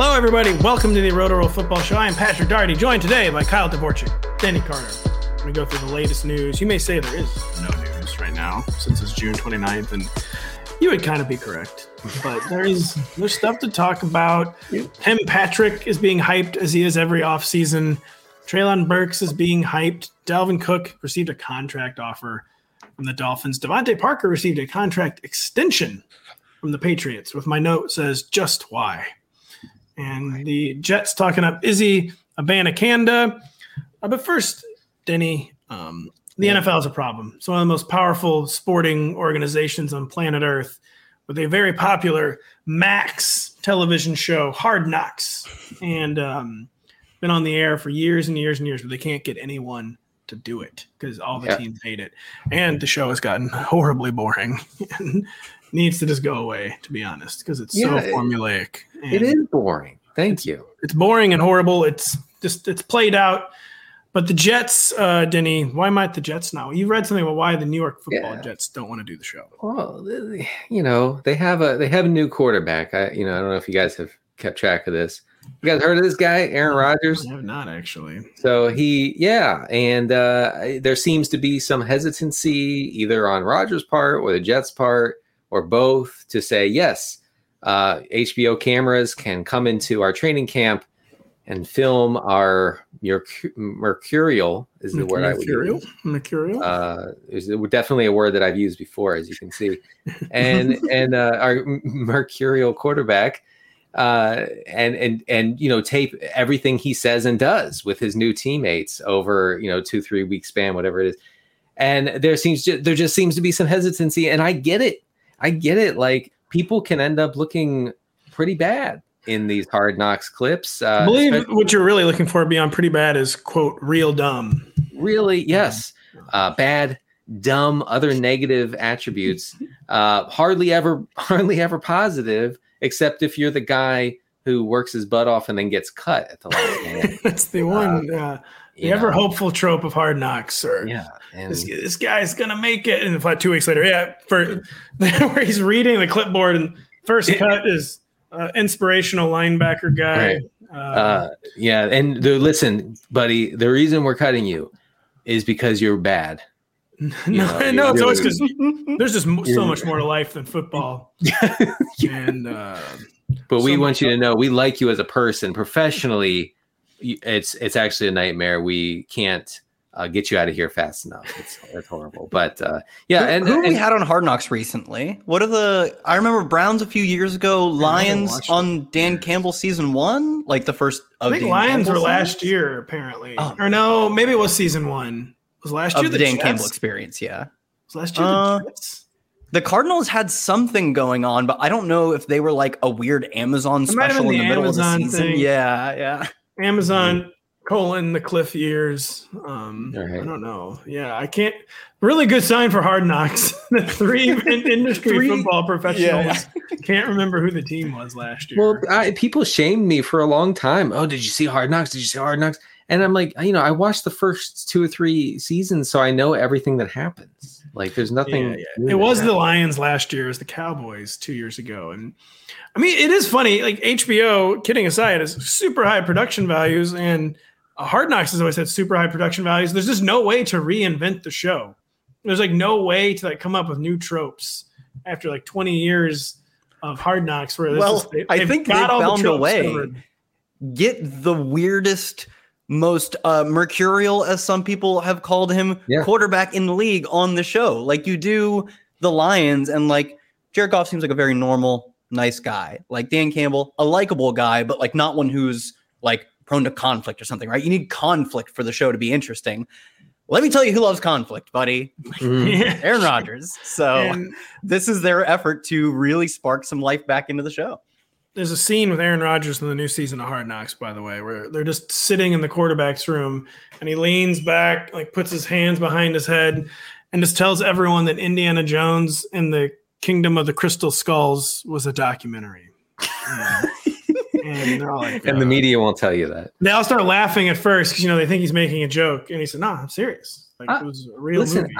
Hello, everybody. Welcome to the Roto Football Show. I am Patrick Daugherty, joined today by Kyle Dvorchak, Danny Carter. We're going to go through the latest news. You may say there is no news right now since it's June 29th, and you would kind of be correct. But there is there's stuff to talk about. Tim Patrick is being hyped as he is every offseason. Treylon Burks is being hyped. Dalvin Cook received a contract offer from the Dolphins. DeVante Parker received a contract extension from the Patriots, with my note says, just why? And the Jets talking up Izzy Abanikanda. Uh, but first, Denny, um, the yeah. NFL is a problem. It's one of the most powerful sporting organizations on planet Earth with a very popular Max television show, Hard Knocks, and um, been on the air for years and years and years, but they can't get anyone to do it because all the yeah. teams hate it. And the show has gotten horribly boring needs to just go away, to be honest, because it's yeah, so formulaic. it is boring. Thank it's, you. It's boring and horrible. It's just it's played out. But the Jets, uh, Denny, why might the Jets now? You read something about why the New York Football yeah. Jets don't want to do the show. Well, you know they have a they have a new quarterback. I you know I don't know if you guys have kept track of this. You guys heard of this guy, Aaron Rodgers? I have not actually. So he, yeah, and uh, there seems to be some hesitancy either on Rodgers' part or the Jets' part or both to say yes. Uh, HBO cameras can come into our training camp and film our mercurial is the word I would use. Mercurial. Uh, is definitely a word that I've used before, as you can see, and and uh, our mercurial quarterback uh, and and and you know tape everything he says and does with his new teammates over you know two three week span whatever it is and there seems to, there just seems to be some hesitancy and i get it i get it like people can end up looking pretty bad in these hard knocks clips uh, i believe what you're really looking for beyond pretty bad is quote real dumb. Really? Yes. Uh, bad dumb other negative attributes. Uh, hardly ever hardly ever positive except if you're the guy who works his butt off and then gets cut at the last minute. That's the one. Uh, uh, the ever hopeful trope of hard knocks, or yeah, and this, this guy's gonna make it. And two weeks later, yeah, for where he's reading the clipboard and first cut is uh, inspirational linebacker guy. Right. Uh, uh, yeah, and the, listen, buddy, the reason we're cutting you is because you're bad. You no, know, no, it's always because there's just so much more to life than football. and uh, but so we want you to know we like you as a person professionally. It's it's actually a nightmare. We can't uh, get you out of here fast enough. It's, it's horrible. But uh, yeah, who, and who and, we had on Hard Knocks recently? What are the? I remember Browns a few years ago. Lions on Dan Campbell season one, like the first. I think Dan Lions Campbell were last year apparently, oh. or no, maybe it was season one. Was last year the, the Dan Jets? Campbell experience? Yeah. Was last year uh, the Jets? The Cardinals had something going on, but I don't know if they were like a weird Amazon special in the, the middle Amazon of the season. Thing. Yeah, yeah. Amazon colon the cliff years. Um, right. I don't know. Yeah, I can't. Really good sign for Hard Knocks. the three industry three, football professionals yeah, can't remember who the team was last year. Well, I, people shamed me for a long time. Oh, did you see Hard Knocks? Did you see Hard Knocks? And I'm like, you know, I watched the first two or three seasons, so I know everything that happens. Like there's nothing. Yeah, yeah. It was the Lions last year, as the Cowboys two years ago, and I mean it is funny. Like HBO, kidding aside, has super high production values, and uh, Hard Knocks has always had super high production values. There's just no way to reinvent the show. There's like no way to like come up with new tropes after like 20 years of Hard Knocks. Where well, is, they, I think they found the a way. Covered. Get the weirdest most uh, mercurial, as some people have called him, yeah. quarterback in the league on the show. Like you do the Lions, and like Jared Goff seems like a very normal, nice guy. Like Dan Campbell, a likable guy, but like not one who's like prone to conflict or something, right? You need conflict for the show to be interesting. Let me tell you who loves conflict, buddy. Mm. Aaron Rodgers. So and this is their effort to really spark some life back into the show. There's a scene with Aaron Rodgers in the new season of Hard Knocks, by the way, where they're just sitting in the quarterback's room and he leans back, like puts his hands behind his head, and just tells everyone that Indiana Jones and the Kingdom of the Crystal Skulls was a documentary. and, like, and the media won't tell you that. They all start laughing at first because you know they think he's making a joke, and he said, "No, I'm serious. Like uh, it was a real listen, movie."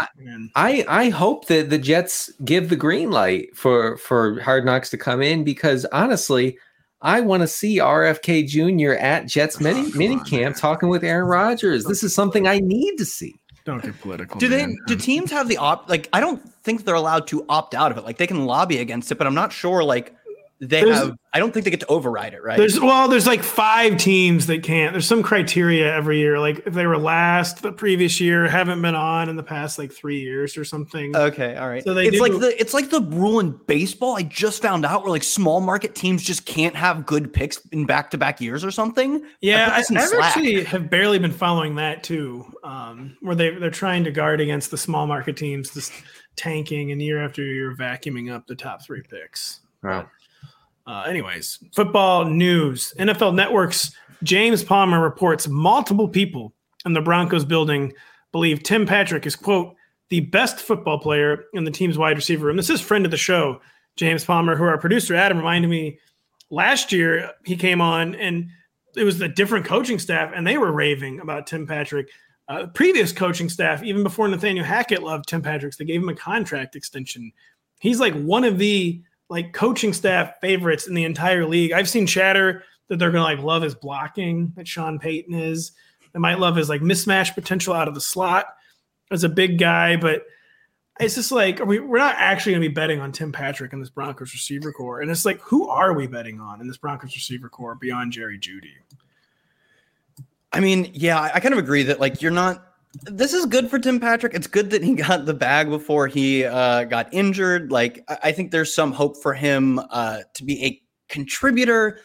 I, I I hope that the Jets give the green light for for Hard Knocks to come in because honestly, I want to see RFK Jr. at Jets mini oh, mini camp on, talking with Aaron Rodgers. This is something I need to see. Don't get political. Do man. they? Do teams have the opt? Like, I don't think they're allowed to opt out of it. Like, they can lobby against it, but I'm not sure. Like, they there's, have i don't think they get to override it right? There's well there's like five teams that can't there's some criteria every year like if they were last the previous year haven't been on in the past like three years or something. Okay all right. So they it's do, like the it's like the rule in baseball i just found out where like small market teams just can't have good picks in back-to-back years or something. Yeah i, I, I actually have barely been following that too um where they, they're trying to guard against the small market teams just tanking and year after year vacuuming up the top three picks. Wow uh, anyways, football news. NFL Network's James Palmer reports multiple people in the Broncos building believe Tim Patrick is, quote, the best football player in the team's wide receiver room. This is friend of the show, James Palmer, who our producer Adam reminded me last year he came on and it was the different coaching staff and they were raving about Tim Patrick. Uh, previous coaching staff, even before Nathaniel Hackett loved Tim Patrick, they gave him a contract extension. He's like one of the like coaching staff favorites in the entire league. I've seen chatter that they're gonna like love his blocking that Sean Payton is. They might love his like mismatch potential out of the slot as a big guy, but it's just like we, we're not actually going to be betting on Tim Patrick in this Broncos receiver core. And it's like, who are we betting on in this Broncos receiver core beyond Jerry Jeudy? I mean, yeah, I kind of agree that like you're not this is good for Tim Patrick. It's good that he got the bag before he uh, got injured. Like, I think there's some hope for him uh, to be a contributor,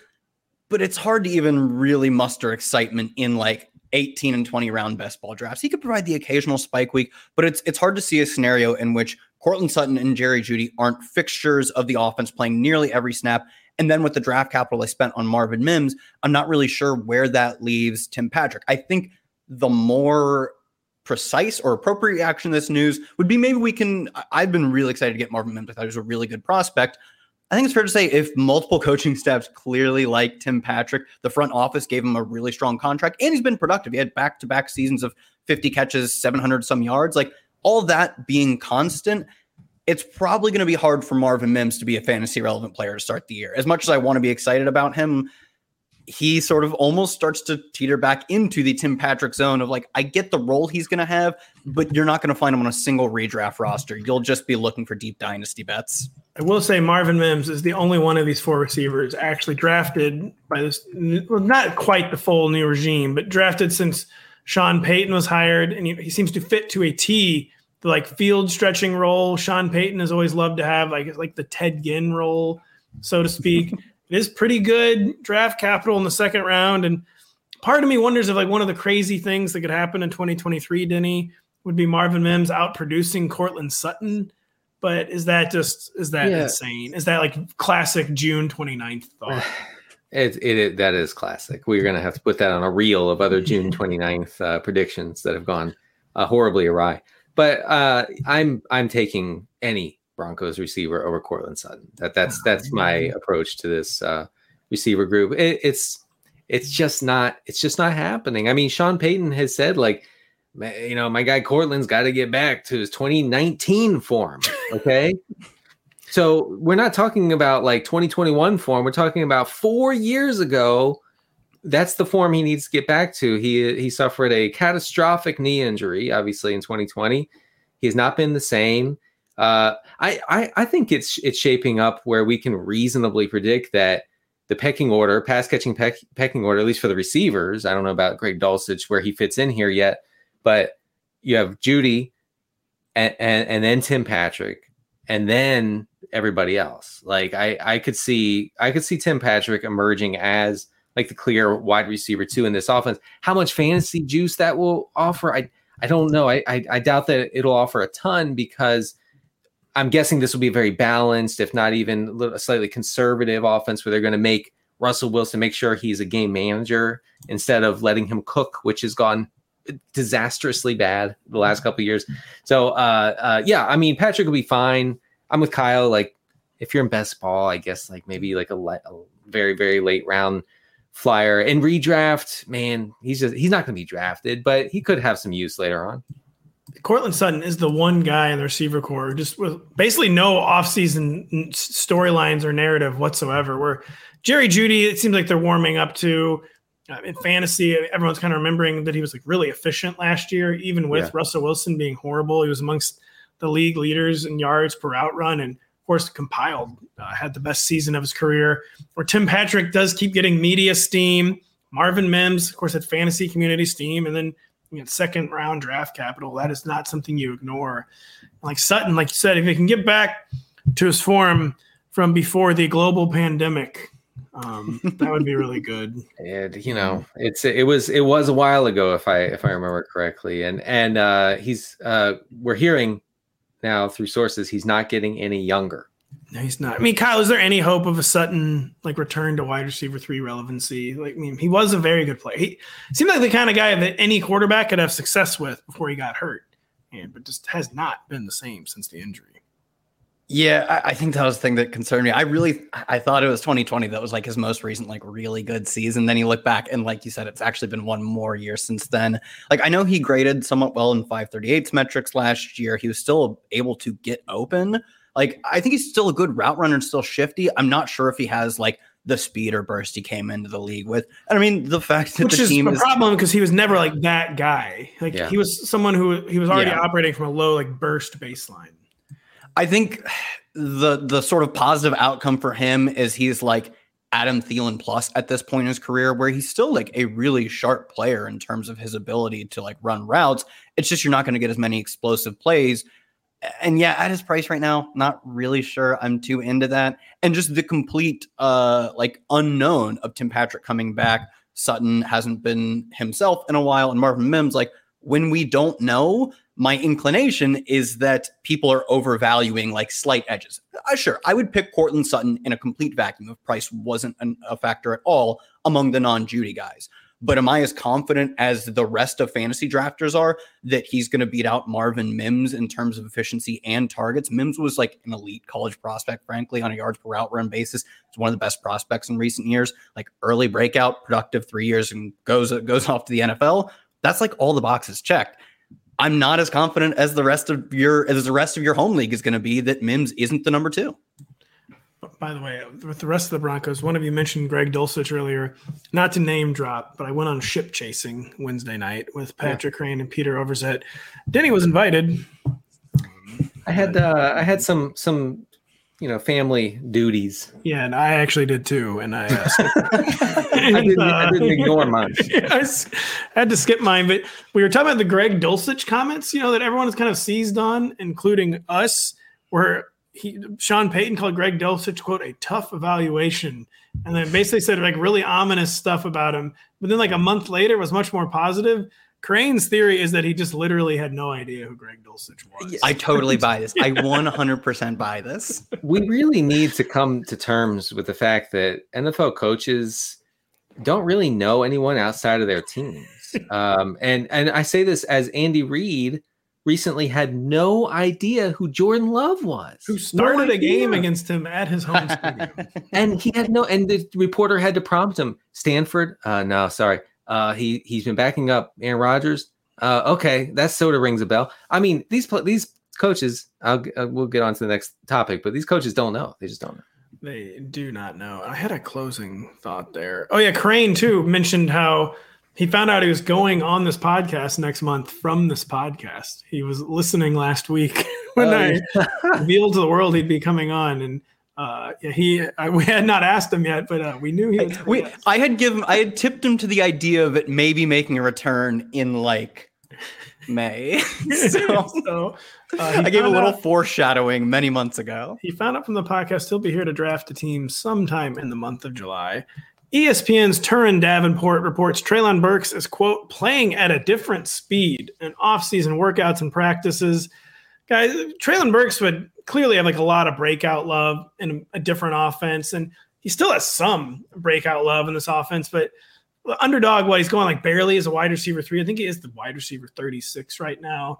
but it's hard to even really muster excitement in like 18 and 20 round best ball drafts. He could provide the occasional spike week, but it's it's hard to see a scenario in which Courtland Sutton and Jerry Jeudy aren't fixtures of the offense playing nearly every snap. And then with the draft capital they spent on Marvin Mims, I'm not really sure where that leaves Tim Patrick. I think the more precise or appropriate reaction to this news would be maybe we can. I've been really excited to get Marvin Mims. I thought he was a really good prospect. I think it's fair to say if multiple coaching staffs clearly like Tim Patrick, the front office gave him a really strong contract and he's been productive. He had back to back seasons of 50 catches, 700 some yards. Like all that being constant, it's probably going to be hard for Marvin Mims to be a fantasy relevant player to start the year. As much as I want to be excited about him, he sort of almost starts to teeter back into the Tim Patrick zone of like, I get the role he's going to have, but you're not going to find him on a single redraft roster. You'll just be looking for deep dynasty bets. I will say Marvin Mims is the only one of these four receivers actually drafted by this, well, not quite the full new regime, but drafted since Sean Payton was hired, and he, he seems to fit to a T the like field stretching role. Sean Payton has always loved to have like like the Ted Ginn role, so to speak. it is pretty good draft capital in the second round. And part of me wonders if like one of the crazy things that could happen in 2023, Denny, would be Marvin Mims out producing Courtland Sutton. But is that just is that yeah. insane? Is that like classic June 29th thought? It, it, it, that is classic. We're going to have to put that on a reel of other June 29th uh, predictions that have gone uh, horribly awry. But uh, I'm I'm taking any Broncos receiver over Courtland Sutton. That that's that's my approach to this uh, receiver group. It, it's it's just not it's just not happening. I mean, Sean Payton has said like you know, my guy Courtland's got to get back to his 2019 form. Okay. so we're not talking about like 2021 form. We're talking about four years ago. That's the form he needs to get back to. He he suffered a catastrophic knee injury, obviously in 2020. He has not been the same. Uh, I, I I think it's it's shaping up where we can reasonably predict that the pecking order, pass catching peck, pecking order, at least for the receivers. I don't know about Greg Dulcich where he fits in here yet, but you have Jeudy, and, and, and then Tim Patrick and then everybody else. Like I, I could see, I could see Tim Patrick emerging as like the clear wide receiver too in this offense. How much fantasy juice that will offer, I, I don't know. I, I, I doubt that it'll offer a ton because I'm guessing this will be a very balanced, if not even a, little, slightly conservative offense where they're going to make Russell Wilson make sure he's a game manager instead of letting him cook, which has gone disastrously bad the last mm-hmm. couple years. So uh, uh, yeah, I mean Patrick will be fine. I'm with Kyle. Like if you're in best ball, I guess like maybe like a, le- a very very late round flyer and redraft. Man, he's just he's not going to be drafted, but he could have some use later on. Courtland Sutton is the one guy in the receiver core just with basically no offseason storylines or narrative whatsoever. Where Jerry Jeudy, it seems like they're warming up to. Uh, in fantasy, everyone's kind of remembering that he was like really efficient last year, even with yeah. Russell Wilson being horrible. He was amongst the league leaders in yards per out run, and of course, compiled uh, had the best season of his career. Where Tim Patrick does keep getting media steam. Marvin Mims, of course, had fantasy community steam, and then you know, second round draft capital. That is not something you ignore. Like Sutton, like you said, if he can get back to his form from before the global pandemic, um, that would be really good. And you know, it's it was it was a while ago if I if I remember correctly, and and uh, he's uh, we're hearing now through sources he's not getting any younger. No, he's not. I mean, Kyle, is there any hope of a Sutton like return to wide receiver three relevancy? Like, I mean, he was a very good player. He seemed like the kind of guy that any quarterback could have success with before he got hurt, and but just has not been the same since the injury. Yeah, I, I, think that was the thing that concerned me. I really, I thought it was 2020 that was like his most recent, like really good season. Then you look back and, like you said, it's actually been one more year since then. Like I know he graded somewhat well in 538 metrics last year. He was still able to get open like I think he's still a good route runner and still shifty. I'm not sure if he has like the speed or burst he came into the league with. And I mean, the fact that Which the is team a is problem because he was never like that guy. Like yeah. he was someone who he was already yeah. operating from a low like burst baseline. I think the the sort of positive outcome for him is he's like Adam Thielen plus at this point in his career, where he's still like a really sharp player in terms of his ability to like run routes. It's just you're not going to get as many explosive plays and yeah, at his price right now, not really sure I'm too into that. And just the complete uh like unknown of Tim Patrick coming back. Sutton hasn't been himself in a while, and Marvin Mims, like when we don't know, my inclination is that people are overvaluing like slight edges. Uh, sure, I would pick Courtland Sutton in a complete vacuum if price wasn't an, a factor at all among the non Jeudy guys. But am I as confident as the rest of fantasy drafters are that he's going to beat out Marvin Mims in terms of efficiency and targets? Mims was like an elite college prospect, frankly, on a yards per route run basis. It's one of the best prospects in recent years. Like early breakout, productive three years, and goes goes off to the NFL. That's like all the boxes checked. I'm not as confident as the rest of your as the rest of your home league is going to be that Mims isn't the number two by the way, with the rest of the Broncos, one of you mentioned Greg Dulcich earlier. Not to name drop, but I went on ship chasing Wednesday night with Patrick yeah. Kerrane and Peter Overzet. Denny was invited. I had uh, I had some some you know family duties. Yeah, and I actually did too. And I, uh, I, didn't, I, didn't, ignore mine. I had to skip mine, but we were talking about the Greg Dulcich comments. You know that everyone has kind of seized on, including us, where he Sean Payton called Greg Dulcich quote a tough evaluation, and then basically said like really ominous stuff about him. But then like a month later was much more positive. Kerrane's theory is that he just literally had no idea who Greg Dulcich was. I totally buy this. I 100% buy this. We really need to come to terms with the fact that NFL coaches don't really know anyone outside of their teams. Um, and and I say this as Andy Reid recently had no idea who Jordan Love was. Who started no a game against him at his home stadium. and he had no and the reporter had to prompt him, Stanford? Uh no, sorry. Uh he he's been backing up Aaron Rodgers. Uh, okay, that sort of rings a bell. I mean, these these coaches. I'll uh, we'll get on to the next topic, but these coaches don't know. They just don't know. They do not know. I had a closing thought there. Oh yeah, Kerrane too mentioned how he found out he was going on this podcast next month from this podcast. He was listening last week when oh, I yeah. revealed to the world he'd be coming on, and uh, yeah, he I, we had not asked him yet, but uh, we knew he. Was we I had given I had tipped him to the idea of it maybe making a return in like May. so, so uh, I gave a little out, foreshadowing many months ago. He found out from the podcast he'll be here to draft a team sometime in the month of July. ESPN's Turron Davenport reports Treylon Burks is, quote, playing at a different speed in offseason workouts and practices. Guys, Treylon Burks would clearly have like a lot of breakout love in a different offense. And he still has some breakout love in this offense, but underdog, what he's going like barely as a wide receiver three. I think he is the wide receiver 36 right now.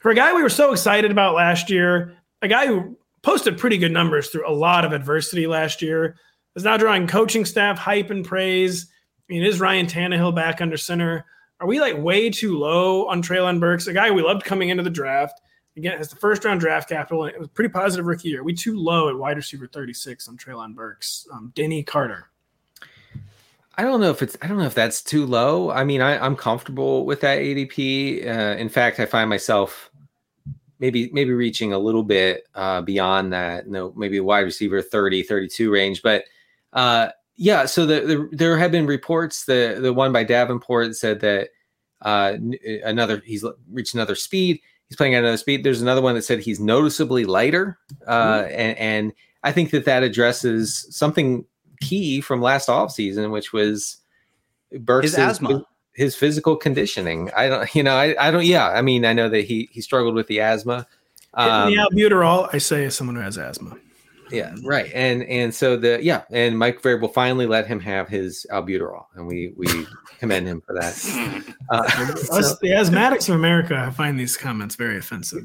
For a guy we were so excited about last year, a guy who posted pretty good numbers through a lot of adversity last year is now drawing coaching staff hype and praise. I mean, is Ryan Tannehill back under center? Are we like way too low on Treylon Burks, a guy we loved coming into the draft? Again, has the first round draft capital, and it was pretty positive rookie year. We too low at wide receiver 36 on Treylon Burks? Um, Denny Carter. I don't know if it's I don't know if that's too low. I mean, I, I'm comfortable with that ADP. Uh, in fact, I find myself maybe maybe reaching a little bit uh, beyond that. Know, maybe wide receiver 30, 32 range, but uh, yeah, so the, the, there have been reports. The the one by Davenport said that uh, another he's reached another speed. He's playing at another speed. There's another one that said he's noticeably lighter, uh, mm-hmm. and, and I think that that addresses something key from last off season, which was Burks' his asthma, his physical conditioning. I don't, you know, I, I don't. Yeah, I mean, I know that he he struggled with the asthma. Um, the albuterol, I say, as someone who has asthma. Yeah, right. And and so the yeah, and Mike Vrabel finally let him have his albuterol, and we we commend him for that. Uh, Us, the asthmatics of America, I find these comments very offensive.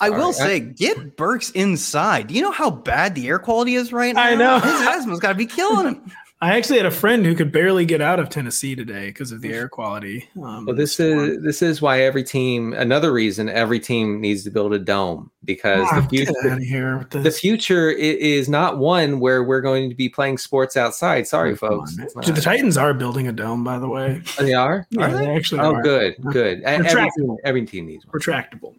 I will say, get Burks inside. Do you know how bad the air quality is right now? I know his asthma's got to be killing him. I actually had a friend who could barely get out of Tennessee today because of the air quality. Um, well, this is this is why every team. Another reason every team needs to build a dome because oh, the future. The future is not one where we're going to be playing sports outside. Sorry, folks. the Titans are building a dome, by the way. Oh, they are. Yeah, are they? they? actually. Oh, are. good, good. Every team, every team needs one. retractable.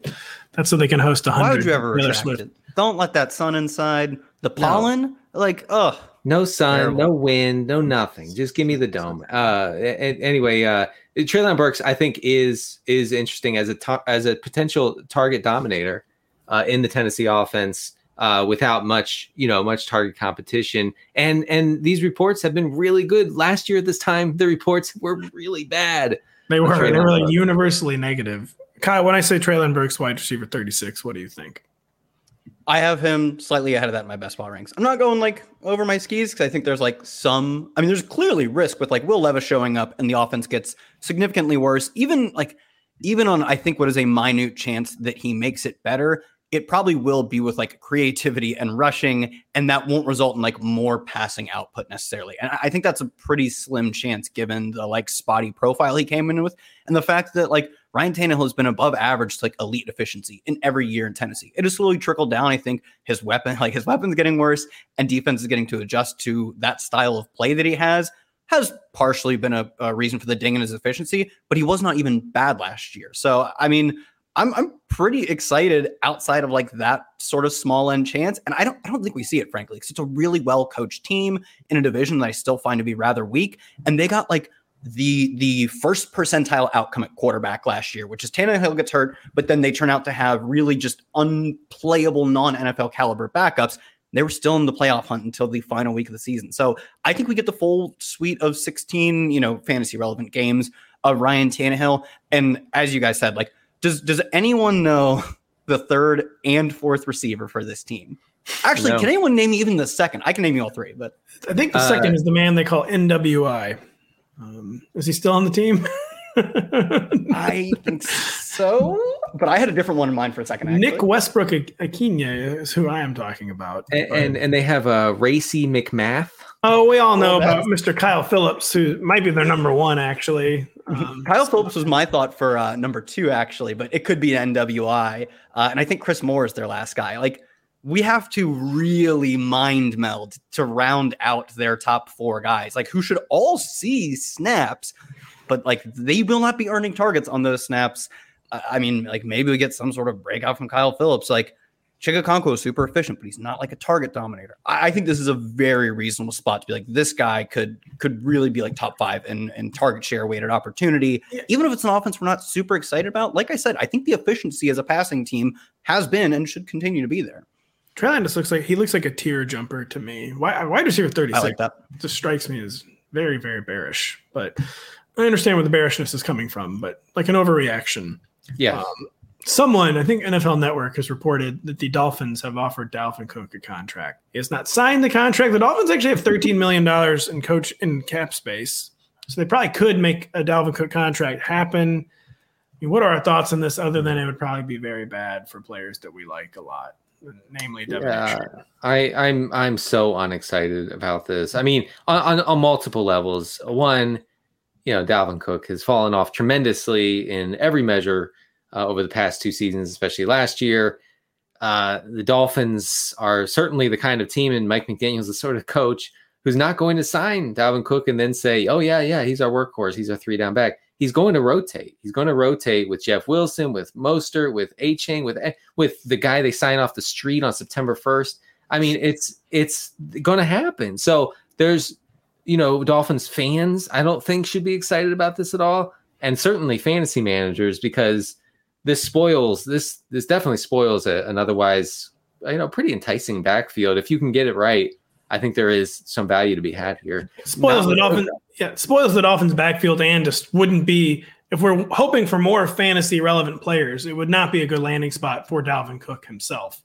That's so they can host a hundred. Why would you ever retract it? Don't let that sun inside. The pollen, no. like, oh no sun, Terrible. no wind, no nothing. Just give me the dome. Uh, anyway, uh, Treylon Burks, I think, is is interesting as a to- as a potential target dominator uh, in the Tennessee offense. Uh, without much, you know, much target competition, and and these reports have been really good. Last year at this time, the reports were really bad. They were. They were like universally negative. Kyle, when I say Treylon Burks, wide receiver thirty six, what do you think? I have him slightly ahead of that in my best ball ranks. I'm not going like over my skis because I think there's like some. I mean, there's clearly risk with like Will Levis showing up and the offense gets significantly worse. Even like, even on I think what is a minute chance that he makes it better, it probably will be with like creativity and rushing, and that won't result in like more passing output necessarily. And I think that's a pretty slim chance given the like spotty profile he came in with, and the fact that like Ryan Tannehill has been above average to like elite efficiency in every year in Tennessee. It has slowly trickled down. I think his weapon, like his weapon's getting worse, and defense is getting to adjust to that style of play that he has. Has partially been a, a reason for the ding in his efficiency, but he was not even bad last year. So I mean, I'm I'm pretty excited outside of like that sort of small end chance, and I don't I don't think we see it frankly because it's a really well coached team in a division that I still find to be rather weak, and they got like the the first percentile outcome at quarterback last year, which is Tannehill gets hurt, but then they turn out to have really just unplayable non NFL caliber backups. They were still in the playoff hunt until the final week of the season. So I think we get the full suite of 16, you know, fantasy relevant games of Ryan Tannehill. And as you guys said, like, does does anyone know the third and fourth receiver for this team? Actually, no. can anyone name me even the second? I can name you all three, but I think the uh, second is the man they call NWI. Um, is he still on the team? I think so, but I had a different one in mind for a second. Actually. Nick Westbrook Ikhine is who I am talking about. And, and, and they have a uh, Racey McMath. Oh, we all know about Mr. Kyle Phillips, who might be their number one, actually. Um, Kyle Phillips was my thought for uh, number two, actually, but it could be an NWI. Uh, and I think Chris Moore is their last guy. Like, we have to really mind meld to round out their top four guys, like who should all see snaps, but like they will not be earning targets on those snaps. I mean, like maybe we get some sort of breakout from Kyle Phillips. Like Chig Okonkwo is super efficient, but he's not like a target dominator. I, I, think this is a very reasonable spot to be like this guy could could really be like top five and and target share weighted opportunity. Yeah. Even if it's an offense we're not super excited about. Like I said, I think the efficiency as a passing team has been and should continue to be there. Treylon just looks like he looks like a tier jumper to me. Why why does here 36? I like that. Just strikes me as very, very bearish. But I understand where the bearishness is coming from, but like an overreaction. Yeah. Um, someone, I think NFL Network has reported that the Dolphins have offered Dalvin Cook a contract. He has not signed the contract. The Dolphins actually have $13 million in coach in cap space. So they probably could make a Dalvin Cook contract happen. I mean, what are our thoughts on this other than it would probably be very bad for players that we like a lot? namely Devin yeah, I, I'm I'm so unexcited about this. I mean, on, on, on multiple levels. One, you know, Dalvin Cook has fallen off tremendously in every measure uh, over the past two seasons, especially last year. Uh, the Dolphins are certainly the kind of team, and Mike McDaniel's the sort of coach who's not going to sign Dalvin Cook and then say, "Oh yeah, yeah, he's our workhorse. He's our three down back." He's going to rotate. He's going to rotate with Jeff Wilson, with Mostert, with Achane, with with the guy they sign off the street on September first. I mean, it's it's going to happen. So there's, you know, Dolphins fans. I don't think should be excited about this at all, and certainly fantasy managers because this spoils this this definitely spoils a, an otherwise you know pretty enticing backfield. If you can get it right i think there is some value to be had here. Spoils Not the dolphins yeah spoils the dolphins backfield and just wouldn't be if we're hoping for more fantasy relevant players it would not be a good landing spot for dalvin cook himself.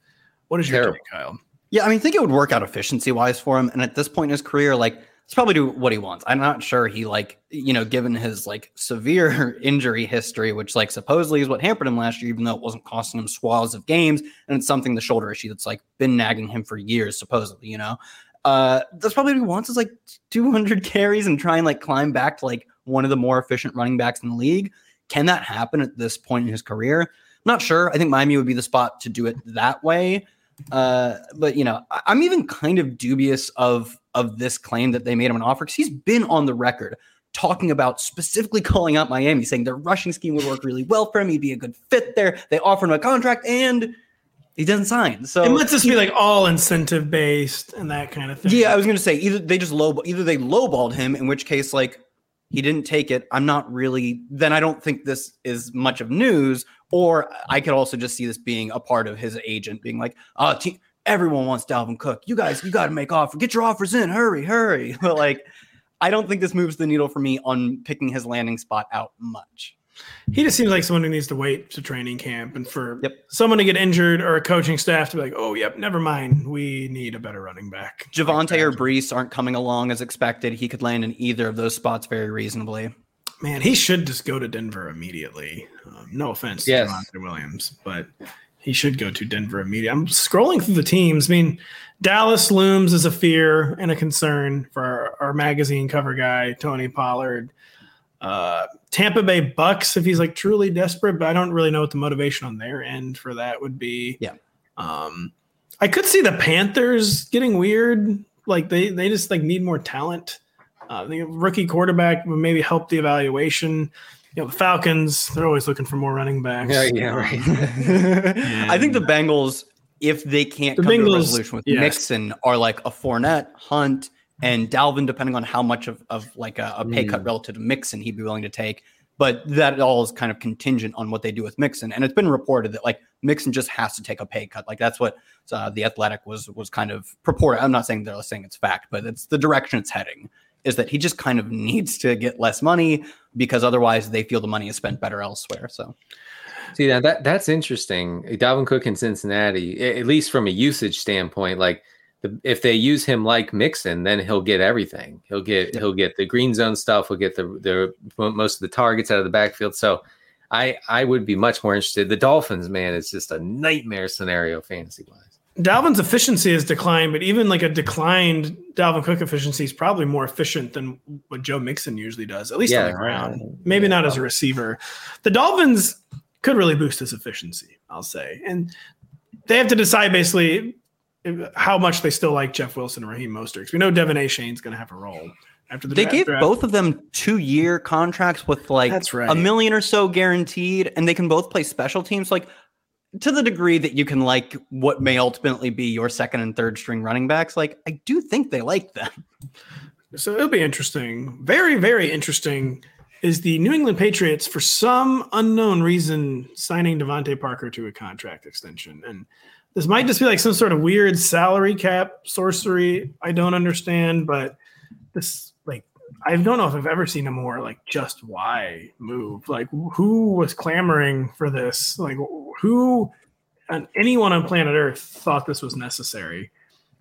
What is your take kyle? Yeah i mean i think it would work out efficiency wise for him and at this point in his career like it's probably do what he wants. I'm not sure he like, you know, given his like severe injury history, which like supposedly is what hampered him last year, even though it wasn't costing him swaths of games. And it's something the shoulder issue that's like been nagging him for years, supposedly, you know. Uh that's probably what he wants is like 200 carries and try and like climb back to like one of the more efficient running backs in the league. Can that happen at this point in his career? I'm not sure. I think Miami would be the spot to do it that way. Uh, but you know, I- I'm even kind of dubious of of this claim that they made him an offer because he's been on the record talking about specifically calling out Miami, saying their rushing scheme would work really well for him. He'd be a good fit there. They offered him a contract and he doesn't sign. So it must just be like all incentive based and that kind of thing. Yeah, I was going to say either they just low either they lowballed him, in which case like he didn't take it. I'm not really. Then I don't think this is much of news. Or I could also just see this being a part of his agent being like, "Oh, te- everyone wants Dalvin Cook. You guys, you got to make offer. Get your offers in. Hurry, hurry. But like, I don't think this moves the needle for me on picking his landing spot out much. He just seems like someone who needs to wait to training camp and for yep. someone to get injured or a coaching staff to be like, oh, yep, never mind. We need a better running back. Javonte like or Brees aren't coming along as expected. He could land in either of those spots very reasonably. Man, he should just go to Denver immediately. Um, no offense yes. to Javonte Williams, but he should go to Denver immediately. I'm scrolling through the teams. I mean, Dallas looms as a fear and a concern for our, our magazine cover guy, Tony Pollard. Uh, Tampa Bay Bucks, if he's like truly desperate, but I don't really know what the motivation on their end for that would be. Yeah. Um, I could see the Panthers getting weird. Like they they just like need more talent. Uh, the rookie quarterback would maybe help the evaluation you know, the Falcons, they're always looking for more running backs. Yeah, yeah, right. I think the Bengals, if they can't the come Bengals, to a resolution with yes. Mixon, are like a Fournette, Hunt, and Dalvin, depending on how much of, of like a, a pay mm. cut relative to Mixon he'd be willing to take. But that all is kind of contingent on what they do with Mixon. And it's been reported that like Mixon just has to take a pay cut. Like that's what uh, the Athletic was was kind of purported. I'm not saying they're saying it's fact, but it's the direction it's heading is that he just kind of needs to get less money because otherwise they feel the money is spent better elsewhere. So see now that that's interesting. Dalvin Cook in Cincinnati, at least from a usage standpoint, like the, if they use him like Mixon, then he'll get everything. He'll get he'll get the green zone stuff. He'll get the the most of the targets out of the backfield. So I I would be much more interested. The Dolphins, man, it's just a nightmare scenario fantasy wise. Dalvin's efficiency has declined, but even like a declined Dalvin Cook efficiency is probably more efficient than what Joe Mixon usually does, at least Yeah, on the ground. right. Maybe Yeah. not as a receiver. The Dolphins could really boost his efficiency, I'll say. And they have to decide basically how much they still like Jeff Wilson and Raheem Mostert. We know De'Von Achane's going to have a role after the They draft- gave draft. both of them two year contracts with like That's right. a million or so guaranteed, and they can both play special teams. Like to the degree that you can like what may ultimately be your second and third string running backs, like I do think they like them. So it'll be interesting. Very, very interesting is the New England Patriots, for some unknown reason, signing DeVante Parker to a contract extension. And this might just be like some sort of weird salary cap sorcery. I don't understand, but this, I don't know if I've ever seen a more like just why move. Like, who was clamoring for this? Like, who, and anyone on planet Earth thought this was necessary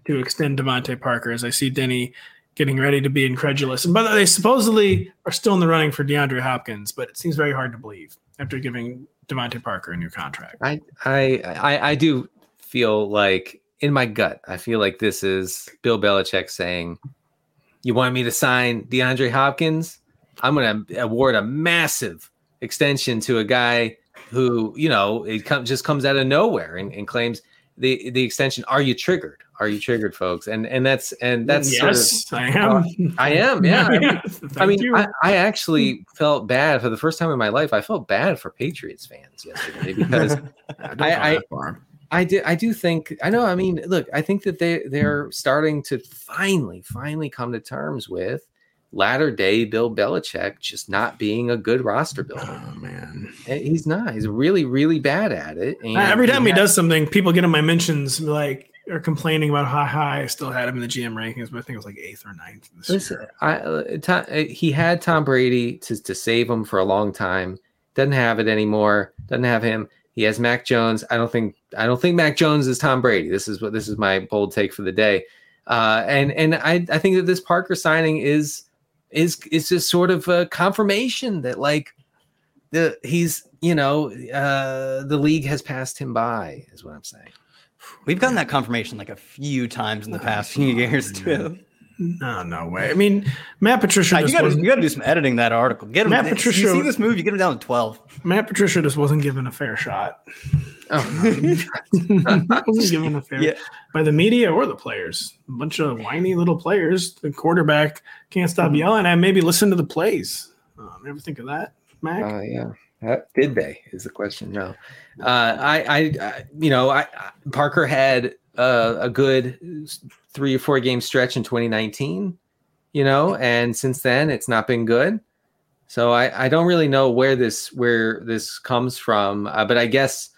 to extend DeVante Parker? As I see Denny getting ready to be incredulous. And by the way, they supposedly are still in the running for DeAndre Hopkins, but it seems very hard to believe after giving DeVante Parker a new contract. I, I I I do feel like in my gut, I feel like this is Bill Belichick saying, "You want me to sign DeAndre Hopkins? I'm going to award a massive extension to a guy who you know it com- just comes out of nowhere and, and claims the the extension. Are you triggered? Are you triggered, folks? And and that's and that's sort of- yes, I am. I am. Yeah. I mean, I mean. I, I actually felt bad for the first time in my life. I felt bad for Patriots fans yesterday because Don't I- I- that far. I do. I do think. I know. I mean, look. I think that they they're starting to finally, finally come to terms with latter day Bill Belichick just not being a good roster builder. Oh man! He's not. He's really, really bad at it. And Every time he had- does something, people get in my mentions like are complaining about how high I still had him in the GM rankings, but I think it was like eighth or ninth. This Listen, year. I, uh, Tom, uh, he had Tom Brady to, to save him for a long time. Doesn't have it anymore. Doesn't have him. He has Mac Jones. I don't think I don't think Mac Jones is Tom Brady. This is what this is my bold take for the day. Uh, and and I, I think that this Parker signing is is is just sort of a confirmation that like the he's you know uh, the league has passed him by is what I'm saying. We've gotten that confirmation like a few times in the past few years too. No, no way. I mean, Matt Patricia you just got wasn't, to do some editing that article. Get him. Matt Patricia. you Patricia- see this move, you get him down to twelve. Matt Patricia just wasn't given a fair shot. Oh, wasn't given a fair Yeah. by the media or the players. A bunch of whiny little players. The quarterback can't stop Mm-hmm. yelling at. 'em. Maybe listen to the plays. Um, ever think of that, Mac? Uh, yeah. Did they? Is the question? No. Uh, I, I, I, you know, I, I Parker had uh, a good three or four game stretch in 2019. You know, and since then it's not been good. So I, I don't really know where this where this comes from, uh, but I guess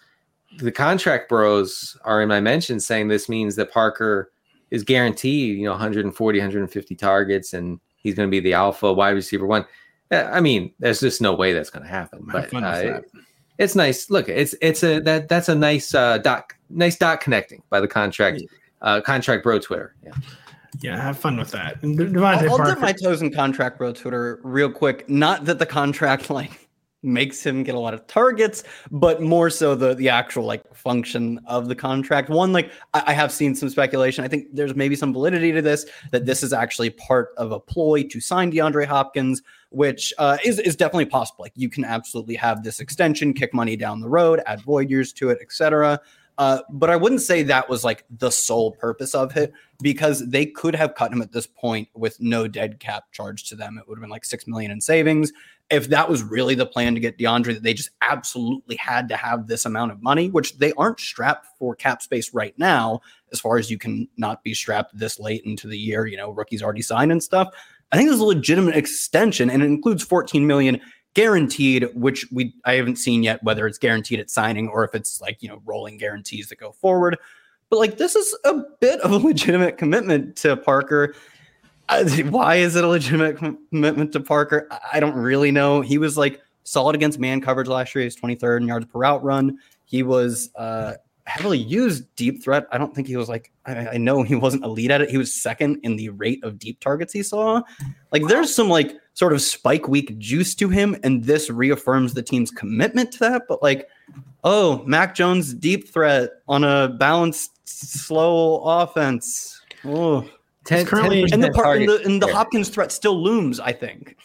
the contract bros are in my mention saying this means that Parker is guaranteed, you know, 140, 150 targets, and he's going to be the alpha wide receiver one. Uh, I mean, there's just no way that's going to happen. But uh. It's nice. Look, it's it's a that that's a nice uh, dot nice dot connecting by the contract uh, contract bro Twitter. Yeah. Yeah, have fun with that. And DeVante I'll, I'll Parker. dip my toes in contract bro Twitter real quick. Not that the contract like makes him get a lot of targets, but more so the the actual like function of the contract. One, like I, I have seen some speculation. I think there's maybe some validity to this that this is actually part of a ploy to sign DeAndre Hopkins, which uh, is is definitely possible. Like you can absolutely have this extension, kick money down the road, add void years to it, etc. Uh, but I wouldn't say that was like the sole purpose of it because they could have cut him at this point with no dead cap charge to them. It would have been like six million in savings. If that was really the plan to get DeAndre, that they just absolutely had to have this amount of money, which they aren't strapped for cap space right now, as far as you can not be strapped this late into the year, you know, rookies already signed and stuff. I think this is a legitimate extension and it includes 14 million guaranteed, which we I haven't seen yet whether it's guaranteed at signing or if it's like, you know, rolling guarantees that go forward. But like this is a bit of a legitimate commitment to Parker. Why is it a legitimate commitment to Parker? I- I don't really know. He was like solid against man coverage last year. He's 23rd in yards per route run. He was uh heavily used deep threat. I don't think he was like, I, I, know he wasn't elite at it. He was second in the rate of deep targets he saw. Like there's some like sort of spike week juice to him. And this reaffirms the team's commitment to that. But like, oh, Mac Jones deep threat on a balanced, slow offense. Oh, 10, currently, and the part and the, and the Hopkins threat still looms, I think.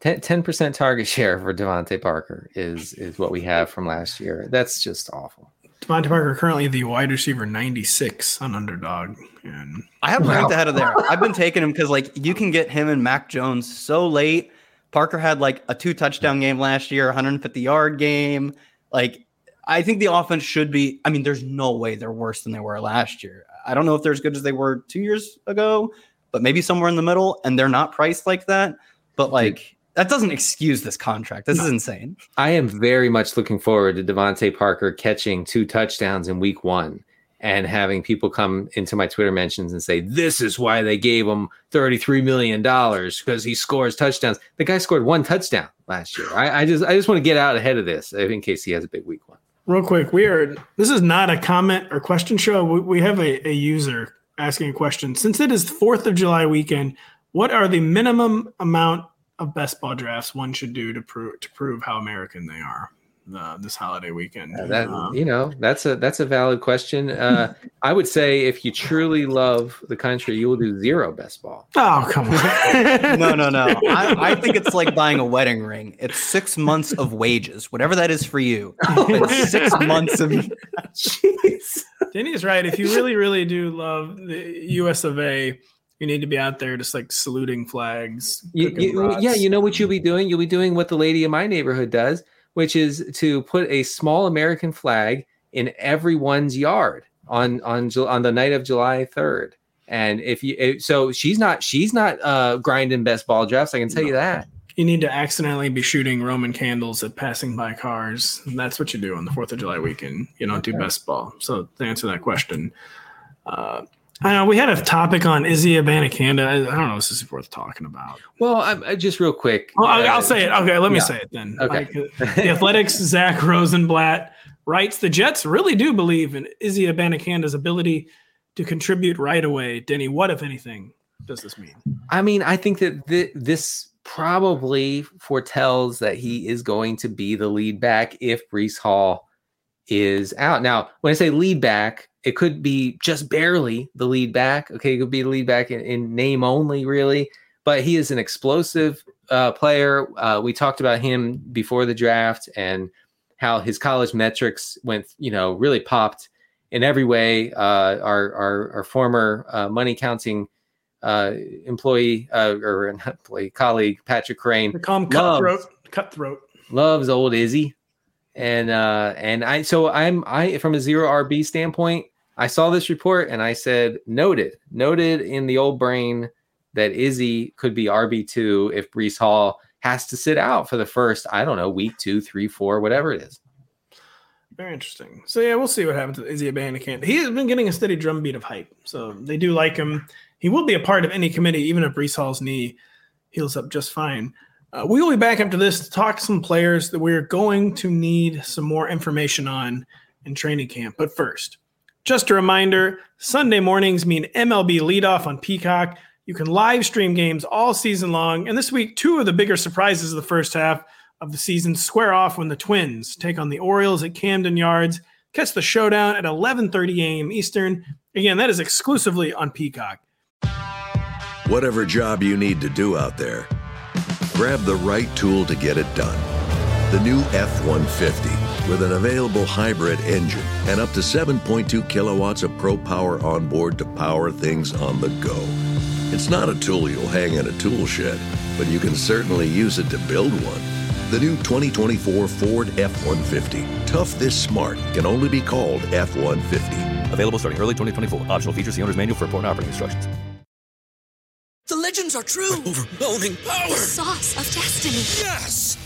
10 percent target share for DeVante Parker is is what we have from last year. That's just awful. DeVante Parker currently the wide receiver 96 on underdog. And I have wow. ranked ahead of there. I've been taking him because like you can get him and Mac Jones so late. Parker had like a two touchdown game last year, 150 yard game. Like I think the offense should be. I mean, there's no way they're worse than they were last year. I don't know if they're as good as they were two years ago, but maybe somewhere in the middle. And they're not priced like that. But like that doesn't excuse this contract. This no. is insane. I am very much looking forward to DeVante Parker catching two touchdowns in week one and having people come into my Twitter mentions and say, This is why they gave him $33 million because he scores touchdowns. The guy scored one touchdown last year. I, I just I just want to get out ahead of this in case he has a big week one. Real quick, we are this is not a comment or question show. We, we have a, a user asking a question. Since it is Fourth of July weekend, what are the minimum amount of best ball drafts one should do to prove to prove how American they are uh, this holiday weekend. Yeah, that um, you know, that's a that's a valid question. Uh, I would say if you truly love the country, you will do zero best ball. Oh come on! no, no, no. I, I, think it's like buying a wedding ring. It's six months of wages, whatever that is for you. six months of. Jeez. Danny's right. If you really, really do love the U.S. of A you need to be out there just like saluting flags. You, you, yeah, you know what you'll be doing? You'll be doing what the lady in my neighborhood does, which is to put a small American flag in everyone's yard on on on the night of July 3rd. And if you so she's not she's not uh grinding best ball drafts, I can tell no. you that. You need to accidentally be shooting Roman candles at passing by cars. That's what you do on the 4th of July weekend. You don't do best ball. So to answer that question, uh, I know we had a topic on Izzy Abanikanda. I, don't know if this is worth talking about. Well, I, I just real quick. Well, I'll, I'll say it. Okay, let me yeah. say it then. Okay. Uh, the Athletic's Zack Rosenblatt writes the Jets really do believe in Izzy Abanikanda's ability to contribute right away. Denny, what if anything does this mean? I mean, I think that th- this probably foretells that he is going to be the lead back if Breece Hall is out. Now, when I say lead back, it could be just barely the lead back. Okay, it could be the lead back in, in name only, really. But he is an explosive uh, player. Uh, we talked about him before the draft and how his college metrics went, you know, really popped in every way. Uh, our, our, our former uh, money counting uh, employee uh, or employee colleague Patrick Kerrane, cutthroat, loves, cutthroat, loves old Izzy, and uh, and I so I'm I from a zero RB standpoint. I saw this report and I said, noted, noted in the old brain that Izzy could be RB2 if Breece Hall has to sit out for the first, I don't know, week two, three, four, whatever it is. Very interesting. So yeah, we'll see what happens with Izzy Abanikanda. He has been getting a steady drumbeat of hype, so they do like him. He will be a part of any committee, even if Breece Hall's knee heals up just fine. Uh, we will be back after this to talk some players that we're going to need some more information on in training camp. But first, just a reminder Sunday mornings mean MLB leadoff on Peacock. You can live stream games all season long. And this week, two of the bigger surprises of the first half of the season square off when the Twins take on the Orioles at Camden Yards. Catch the showdown at 11:30 a.m. Eastern. Again, that is exclusively on Peacock. Whatever job you need to do out there, grab the right tool to get it done. The new F-150 with an available hybrid engine and up to 7.2 kilowatts of pro power on board to power things on the go. It's not a tool you'll hang in a tool shed, but you can certainly use it to build one. The new 2024 Ford F 150. Tough this smart can only be called F 150. Available starting early 2024. Optional features the owner's manual for important operating instructions. The legends are true. overwhelming power! The sauce of destiny. Yes!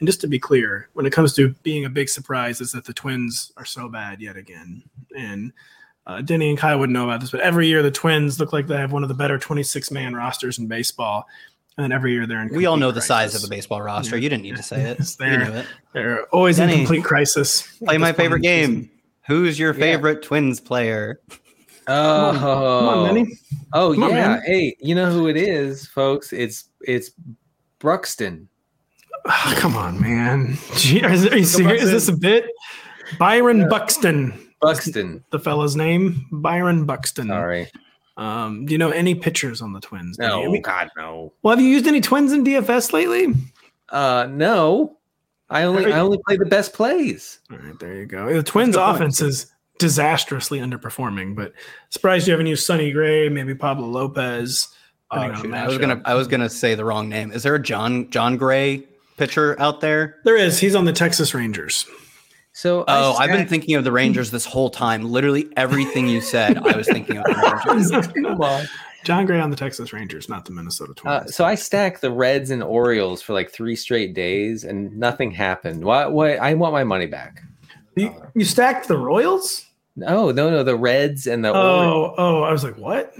And just to be clear, when it comes to being a big surprise, is that the Twins are so bad yet again. And uh, Denny and Kyle wouldn't know about this, but every year the Twins look like they have one of the better 26 man rosters in baseball. And then every year they're in. We all know the size of a baseball roster. Yeah. You didn't need to say it. You they're, knew it. they're always Denny, in complete crisis. Play my favorite in season. game. Who's your Yeah. favorite Twins player? Oh, Come on, Denny. Oh Come yeah. man. hey, you know who it is, folks? It's it's Bruxton. Ah, come on, man. Gee, are, are you serious? Is this a bit? Byron Buxton, Buxton. the fella's name. Byron Buxton. Sorry. Um, do you know any pitchers on the Twins? No, I mean- God, no. well, have you used any Twins in DFS lately? Uh, no. I only I only play the best plays. All right, there you go. The Twins' good point. offense is disastrously underperforming, but surprised you haven't used Sonny Gray, maybe Pablo Lopez. Oh, depending on shoot, the I was gonna I was gonna say the wrong name. Is there a John Jon Gray pitcher out there? There is. He's on the Texas Rangers. So Oh, I've been thinking of the Rangers this whole time. Literally everything you said, I was thinking of the Rangers. Come. Jon Gray on the Texas Rangers, not the Minnesota Uh, Twins. so I stacked the Reds and Orioles for like three straight days, and nothing happened. Why? Why? I want my money back. you, you stacked the Royals? No, no, no. The Reds and the Orioles. Oh, oh, I was like, what?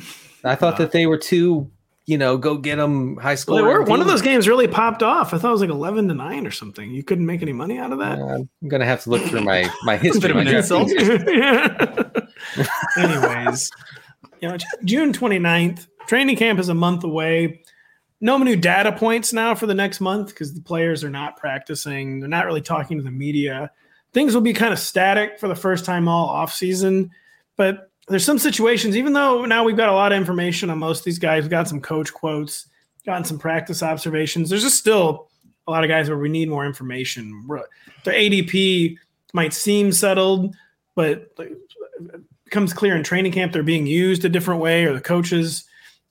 I thought that they were two. You know, go get them high school. Well, were. One of those games really popped off. I thought it was like eleven to nine or something. You couldn't make any money out of that. I'm gonna have to look through my my history. of my an insult. Anyways, you know, June 29th, training camp is a month away. No new data points now for the next month because the players are not practicing. They're not really talking to the media. Things will be kind of static for the first time all off season. But there's some situations, even though now we've got a lot of information on most of these guys, we've got some coach quotes, gotten some practice observations. There's just still a lot of guys where we need more information. Their ADP might seem settled, but it becomes clear in training camp they're being used a different way, or the coaches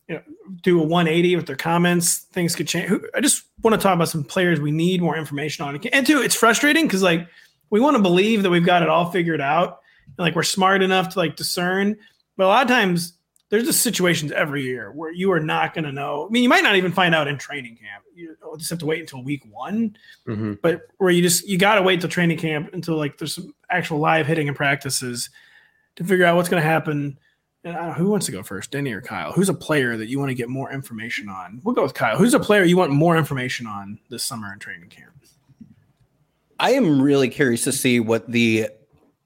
you know, do a 180 with their comments. Things could change. I just want to talk about some players we need more information on. And two, it's frustrating because like we want to believe that we've got it all figured out, and like we're smart enough to like discern. But a lot of times there's just situations every year where you are not going to know. I mean, you might not even find out in training camp. You just have to wait until week one Mhm. but where you just you got to wait till training camp until like there's some actual live hitting and practices to figure out what's going to happen. And I don't know, who wants to go first, Denny or Kyle? Who's a player that you want to get more information on? We'll go with Kyle. Who's a player you want more information on this summer in training camp? I am really curious to see what the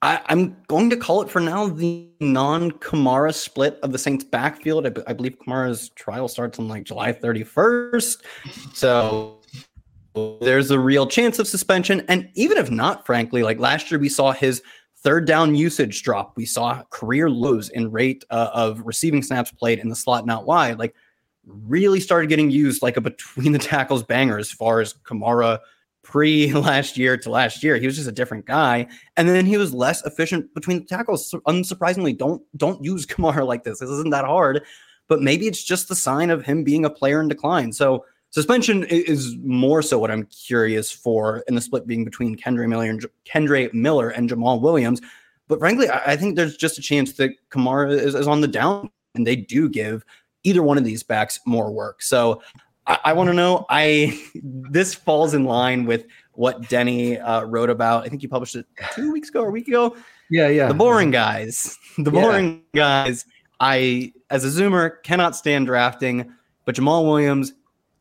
I, I'm going to call it for now the non-Kamara split of the Saints backfield. I, I believe Kamara's trial starts on like July 31st. So there's a real chance of suspension. And even if not, frankly, like last year we saw his third down usage drop. We saw career lows in rate uh, of receiving snaps played in the slot, not wide. Like really started getting used like a between the tackles banger as far as Kamara pre last year to last year. He was just a different guy, and then he was less efficient between the tackles. Unsurprisingly, don't don't use Kamara like this. This isn't that hard, but maybe it's just the sign of him being a player in decline. So suspension is more so what I'm curious for in the split being between Kendre Miller and Kendre Miller and Jamaal Williams. But frankly, I, I think there's just a chance that Kamara is, is on the down, and they do give either one of these backs more work. So I, I want to know. I this falls in line with what Denny uh, wrote about. I think you published it two weeks ago or a week ago. Yeah, yeah. The boring guys. The Yeah. boring guys. I, as a Zoomer, cannot stand drafting, but Jamaal Williams,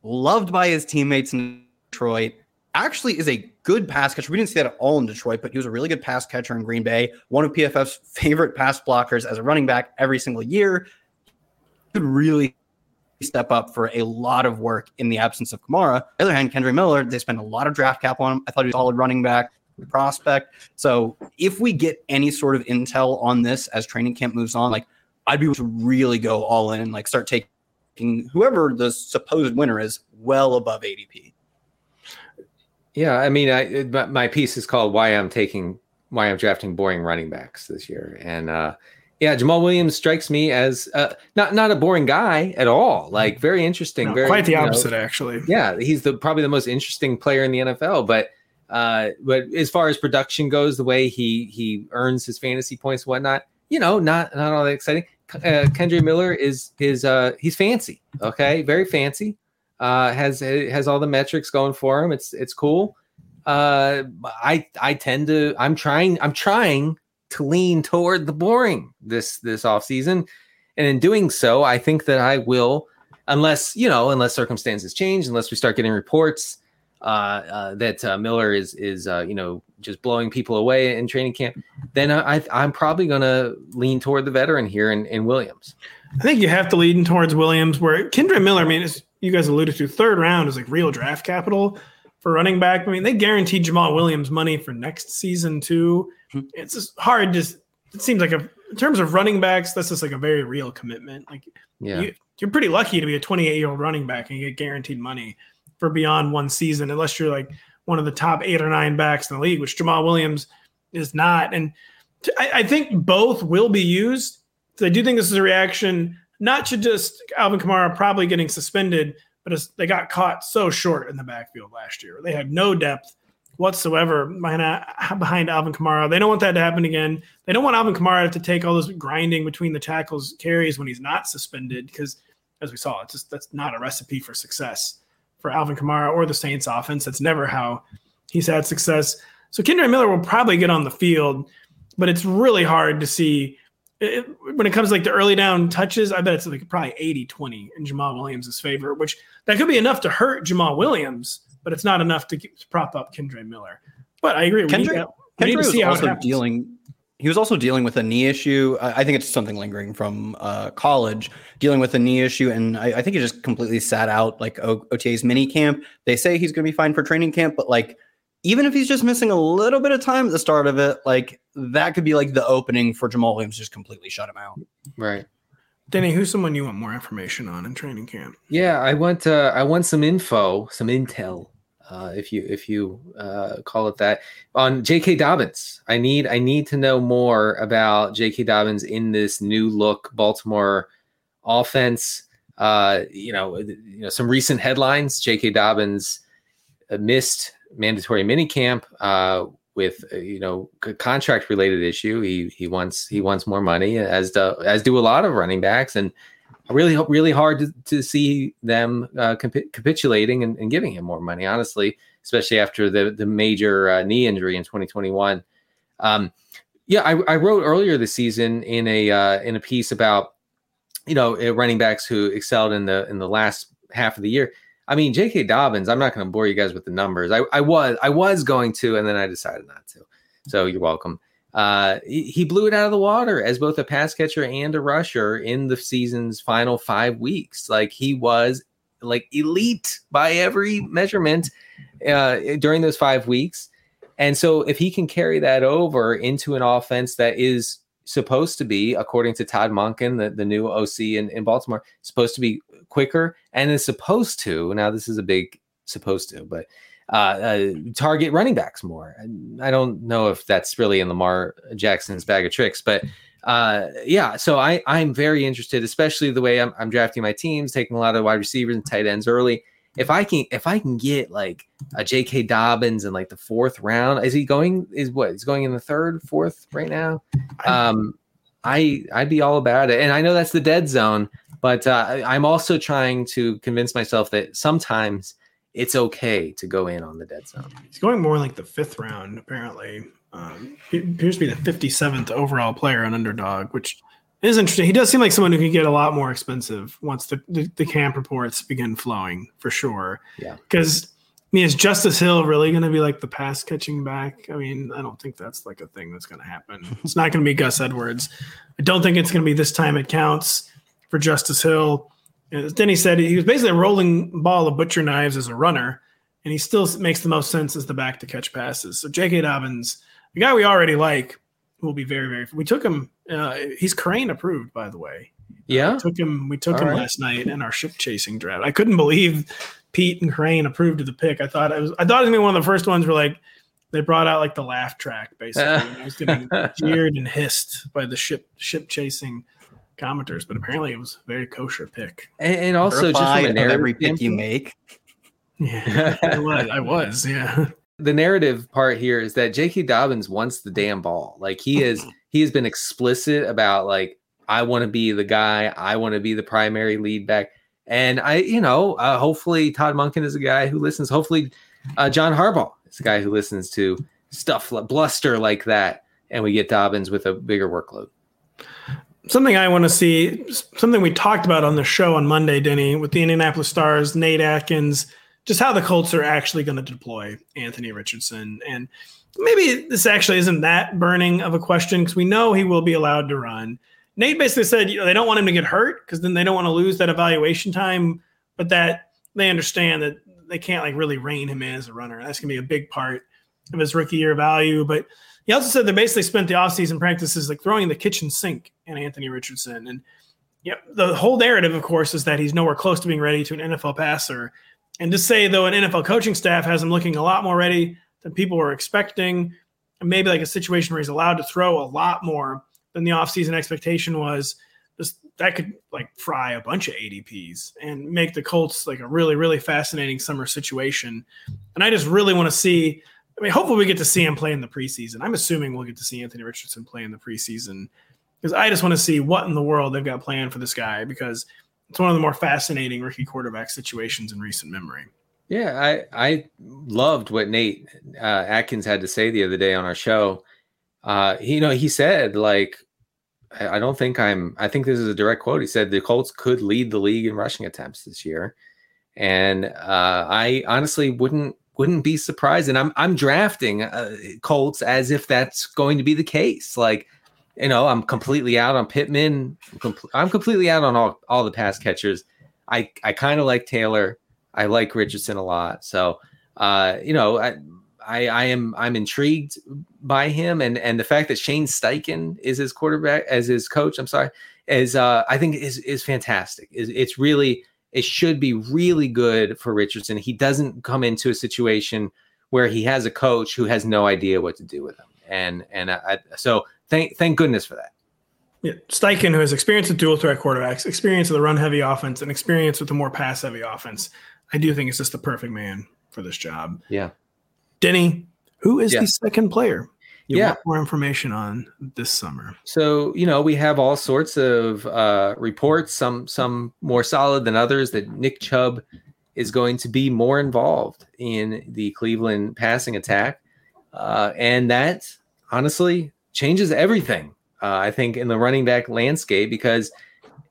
loved by his teammates in Detroit, actually is a good pass catcher. We didn't see that at all in Detroit, but he was a really good pass catcher in Green Bay. One of PFF's favorite pass blockers as a running back every single year. Could really step up for a lot of work in the absence of Kamara. On the other hand, Kendre Miller, they spent a lot of draft cap on him. I thought he was a solid running back prospect. So if we get any sort of intel on this as training camp moves on, like I'd be able to really go all in and like start taking whoever the supposed winner is well above ADP. Yeah, I mean, I my piece is called "Why I'm Taking Why I'm Drafting Boring Running Backs This Year," and uh, yeah, Jamaal Williams strikes me as uh, not not a boring guy at all. Like very interesting, No, very quite the you know, opposite, actually. yeah, he's the probably the most interesting player in the NFL. But uh, but as far as production goes, the way he he earns his fantasy points, and whatnot, you know, not not all that exciting. Uh, Kendre Miller is is uh he's fancy, okay, very fancy. Uh, has has all the metrics going for him. It's it's cool. Uh, I I tend to I'm trying I'm trying to lean toward the boring this this off season, and in doing so, I think that I will unless you know unless circumstances change unless we start getting reports uh, uh, that uh, Miller is is uh, you know just blowing people away in training camp, then I, I'm probably going to lean toward the veteran here in, in Williams. I think you have to lean towards Williams, where Kendre Miller, I mean, as you guys alluded to, third round is like real draft capital for running back. I mean, they guaranteed Jamaal Williams money for next season too. Hmm. It's just hard. Just it seems like a in terms of running backs, that's just like a very real commitment. Like Yeah. you, you're pretty lucky to be a 28 year old running back and get guaranteed money for beyond one season, unless you're like one of the top eight or nine backs in the league, which Jamaal Williams is not. And t- I, I think both will be used. So I do think this is a reaction not to just Alvin Kamara probably getting suspended, but they got caught so short in the backfield last year. They had no depth whatsoever behind, uh, behind Alvin Kamara. They don't want that to happen again. They don't want Alvin Kamara to take all this grinding between the tackles carries when he's not suspended because, as we saw, it's just that's not a recipe for success for Alvin Kamara or the Saints offense. That's never how he's had success. So Kendre Miller will probably get on the field, but it's really hard to see it, when it comes to like the early down touches. I bet it's like probably 80 20 in Jamaal Williams' favor, which that could be enough to hurt Jamaal Williams, but it's not enough to, keep, to prop up Kendre Miller. But I agree. Kendre, need Kendre was also dealing. He was also dealing with a knee issue. I I think it's something lingering from uh, college, dealing with a knee issue, and I, I think he just completely sat out like o- OTA's mini camp. They say he's going to be fine for training camp, but like even if he's just missing a little bit of time at the start of it, like that could be like the opening for Jamaal Williams just completely shut him out. Right. Danny, who's someone you want more information on in training camp? Yeah, I want uh, I want some info, some intel, uh, if you if you uh, call it that, on J.K. Dobbins. I need I need to know more about J.K. Dobbins in this new look Baltimore offense. Uh, you know, you know some recent headlines. J.K. Dobbins uh, missed mandatory minicamp uh, with uh, you know contract related issue. He he wants he wants more money, as do as do a lot of running backs, and really really hard to, to see them uh, capi- capitulating and, and giving him more money. Honestly, especially after the the major uh, knee injury in 2021. Um, yeah, I, I wrote earlier this season in a uh, in a piece about you know uh, running backs who excelled in the in the last half of the year. I mean, J.K. Dobbins. I'm not going to bore you guys with the numbers. I, I was I was going to, and then I decided not to. So you're welcome. Uh, he, blew it out of the water as both a pass catcher and a rusher in the season's final five weeks. Like he was like elite by every measurement uh, during those five weeks. And so if he can carry that over into an offense that is supposed to be, according to Todd Monken, the, the new OC in, in Baltimore, supposed to be quicker and is supposed to, now this is a big supposed to, but uh, uh, target running backs more. I don't know if that's really in Lamar Jackson's bag of tricks, but uh, yeah, so I, I'm very interested, especially the way I'm, I'm drafting my teams, taking a lot of wide receivers and tight ends early. If I can, if I can get like a J.K. Dobbins in like the fourth round, is he going? Is what? He's going in the third, fourth right now. Um, I I'd be all about it, and I know that's the dead zone, but uh, I'm also trying to convince myself that sometimes it's okay to go in on the dead zone. He's going more like the fifth round, apparently. Um, he appears to be the 57th overall player on Underdog, which is interesting. He does seem like someone who could get a lot more expensive once the, the, the camp reports begin flowing, for sure. Yeah. Because mean, is Justice Hill really going to be like the pass catching back? I mean, I don't think that's like a thing that's going to happen. It's not going to be Gus Edwards. I don't think it's going to be this time it counts for Justice Hill. As Denny said, he was basically a rolling ball of butcher knives as a runner, and he still makes the most sense as the back to catch passes. So J.K. Dobbins, the guy we already like, will be very, very. We took him. Uh, he's Kerrane approved, by the way. Yeah, we took him. We took All him right. last night in our ship chasing draft. I couldn't believe Pete and Kerrane approved of the pick. I thought I was. I thought it was gonna be one of the first ones where like they brought out like the laugh track basically. and I was getting jeered and hissed by the ship ship chasing commenters, but apparently it was a very kosher pick. And, and also just from a narrative every pick you make. Yeah, I was. I was. Yeah. the narrative part here is that J.K. Dobbins wants the damn ball. Like he is, he has been explicit about like I want to be the guy. I want to be the primary lead back. And I, you know, uh, hopefully Todd Monken is a guy who listens. Hopefully uh, John Harbaugh is a guy who listens to stuff like bluster like that, and we get Dobbins with a bigger workload. Something I want to see, something we talked about on the show on Monday, Denny, with the Indianapolis Star's, Nate Atkins, just how the Colts are actually going to deploy Anthony Richardson. And maybe this actually isn't that burning of a question because we know he will be allowed to run. Nate basically said, you know, they don't want him to get hurt because then they don't want to lose that evaluation time, but that they understand that they can't like really rein him in as a runner. That's to be a big part of his rookie year value. But he also said they basically spent the offseason practices like throwing the kitchen sink in Anthony Richardson. And yeah, the whole narrative, of course, is that he's nowhere close to being ready to an NFL passer. And to say, though, an NFL coaching staff has him looking a lot more ready than people were expecting, and maybe like a situation where he's allowed to throw a lot more than the offseason expectation was, just that could like fry a bunch of ADPs and make the Colts like a really, really fascinating summer situation. And I just really want to see. I mean, hopefully we get to see him play in the preseason. I'm assuming we'll get to see Anthony Richardson play in the preseason because I just want to see what in the world they've got planned for this guy because it's one of the more fascinating rookie quarterback situations in recent memory. Yeah, I I loved what Nate uh, Atkins had to say the other day on our show. Uh, you know, he said like, I, don't think I'm. I think this is a direct quote. He said the Colts could lead the league in rushing attempts this year, and uh, I honestly wouldn't wouldn't be surprised. And I'm I'm drafting uh, Colts as if that's going to be the case. Like, you know, I'm completely out on Pittman. I'm, I'm completely out on all all the pass catchers. I I kind of like Taylor. I like Richardson a lot. So, uh, you know, I, I, I am I'm intrigued by him, and and the fact that Shane Steichen is his quarterback as his coach. I'm sorry, is uh, I think is is fantastic. Is it's really it should be really good for Richardson. He doesn't come into a situation where he has a coach who has no idea what to do with him, and and I, so thank thank goodness for that. Yeah, Steichen, who has experience with dual threat quarterbacks, experience with a run heavy offense, and experience with a more pass heavy offense, I do think it's just the perfect man for this job. Yeah. Denny, who is Yeah. the second player you Yeah. want more information on this summer? So you know we have all sorts of uh, reports, some some more solid than others, that Nick Chubb is going to be more involved in the Cleveland passing attack, uh, and that honestly changes everything. Uh, I think in the running back landscape because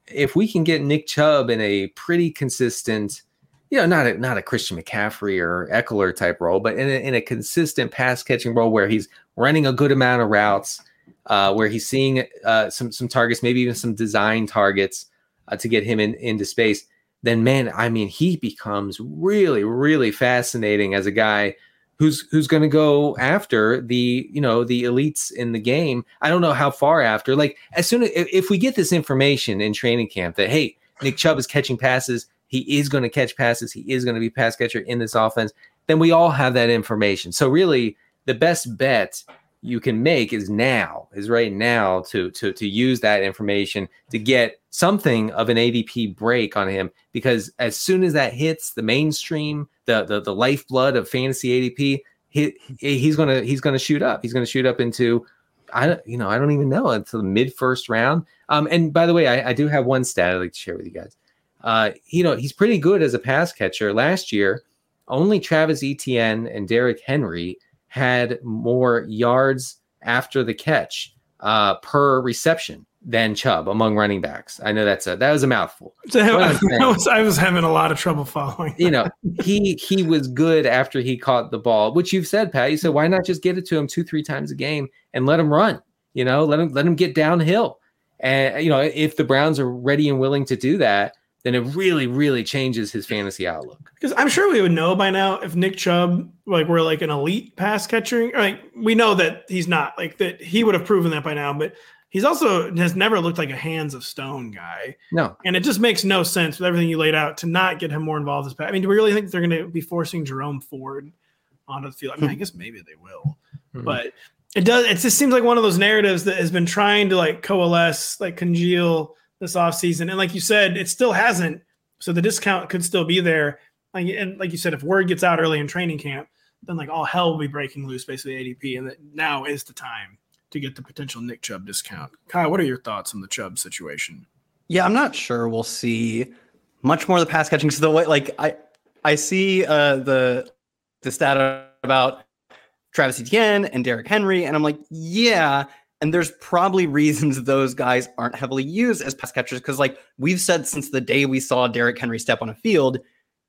if we can get Nick Chubb in a pretty consistent, you know, not a not a Christian McCaffrey or Ekeler type role, but in a, in a consistent pass catching role where he's running a good amount of routes, uh, where he's seeing uh, some some targets, maybe even some design targets uh, to get him in into space. Then, man, I mean, he becomes really, really fascinating as a guy who's who's going to go after the you know the elites in the game. I don't know how far after. Like as soon as if, we get this information in training camp that hey, Nick Chubb is catching passes, he is going to catch passes, he is going to be pass catcher in this offense. Then we all have that information. So really, the best bet you can make is now is right now to to to use that information to get something of an ADP break on him because as soon as that hits the mainstream the the, the lifeblood of fantasy ADP he, he's gonna he's gonna shoot up he's gonna shoot up into I don't you know I don't even know until the mid first round um and by the way I, I do have one stat I'd like to share with you guys uh you know he's pretty good as a pass catcher last year only Travis Etienne and Derrick Henry had more yards after the catch uh, per reception than Chubb among running backs. I know that's a that was a mouthful. So I, was, I was having a lot of trouble following. You know, he he was good after he caught the ball, which you've said, Pat. You said why not just get it to him two three times a game and let him run? You know, let him let him get downhill. And you know, if the Browns are ready and willing to do that, then it really, really changes his fantasy outlook. Because I'm sure we would know by now if Nick Chubb, like we're like an elite pass catcher. Like we know that he's not like that. He would have proven that by now, but he's also has never looked like a hands of stone guy. No, and it just makes no sense with everything you laid out to not get him more involved. This pass. I mean, do we really think they're going to be forcing Jerome Ford onto the field? I mean, I guess maybe they will, mm-hmm. but it does. It just seems like one of those narratives that has been trying to like coalesce, like congeal this offseason. And like you said, it still hasn't. So the discount could still be there. And like you said, if word gets out early in training camp, then like all hell will be breaking loose, basically ADP, and that now is the time to get the potential Nick Chubb discount. Kyle, what are your thoughts on the Chubb situation? Yeah, I'm not sure we'll see much more of the pass catching. So the way, like I, I see uh, the the stat about Travis Etienne and Derrick Henry, and I'm like, yeah, and there's probably reasons those guys aren't heavily used as pass catchers because, like we've said since the day we saw Derrick Henry step on a field,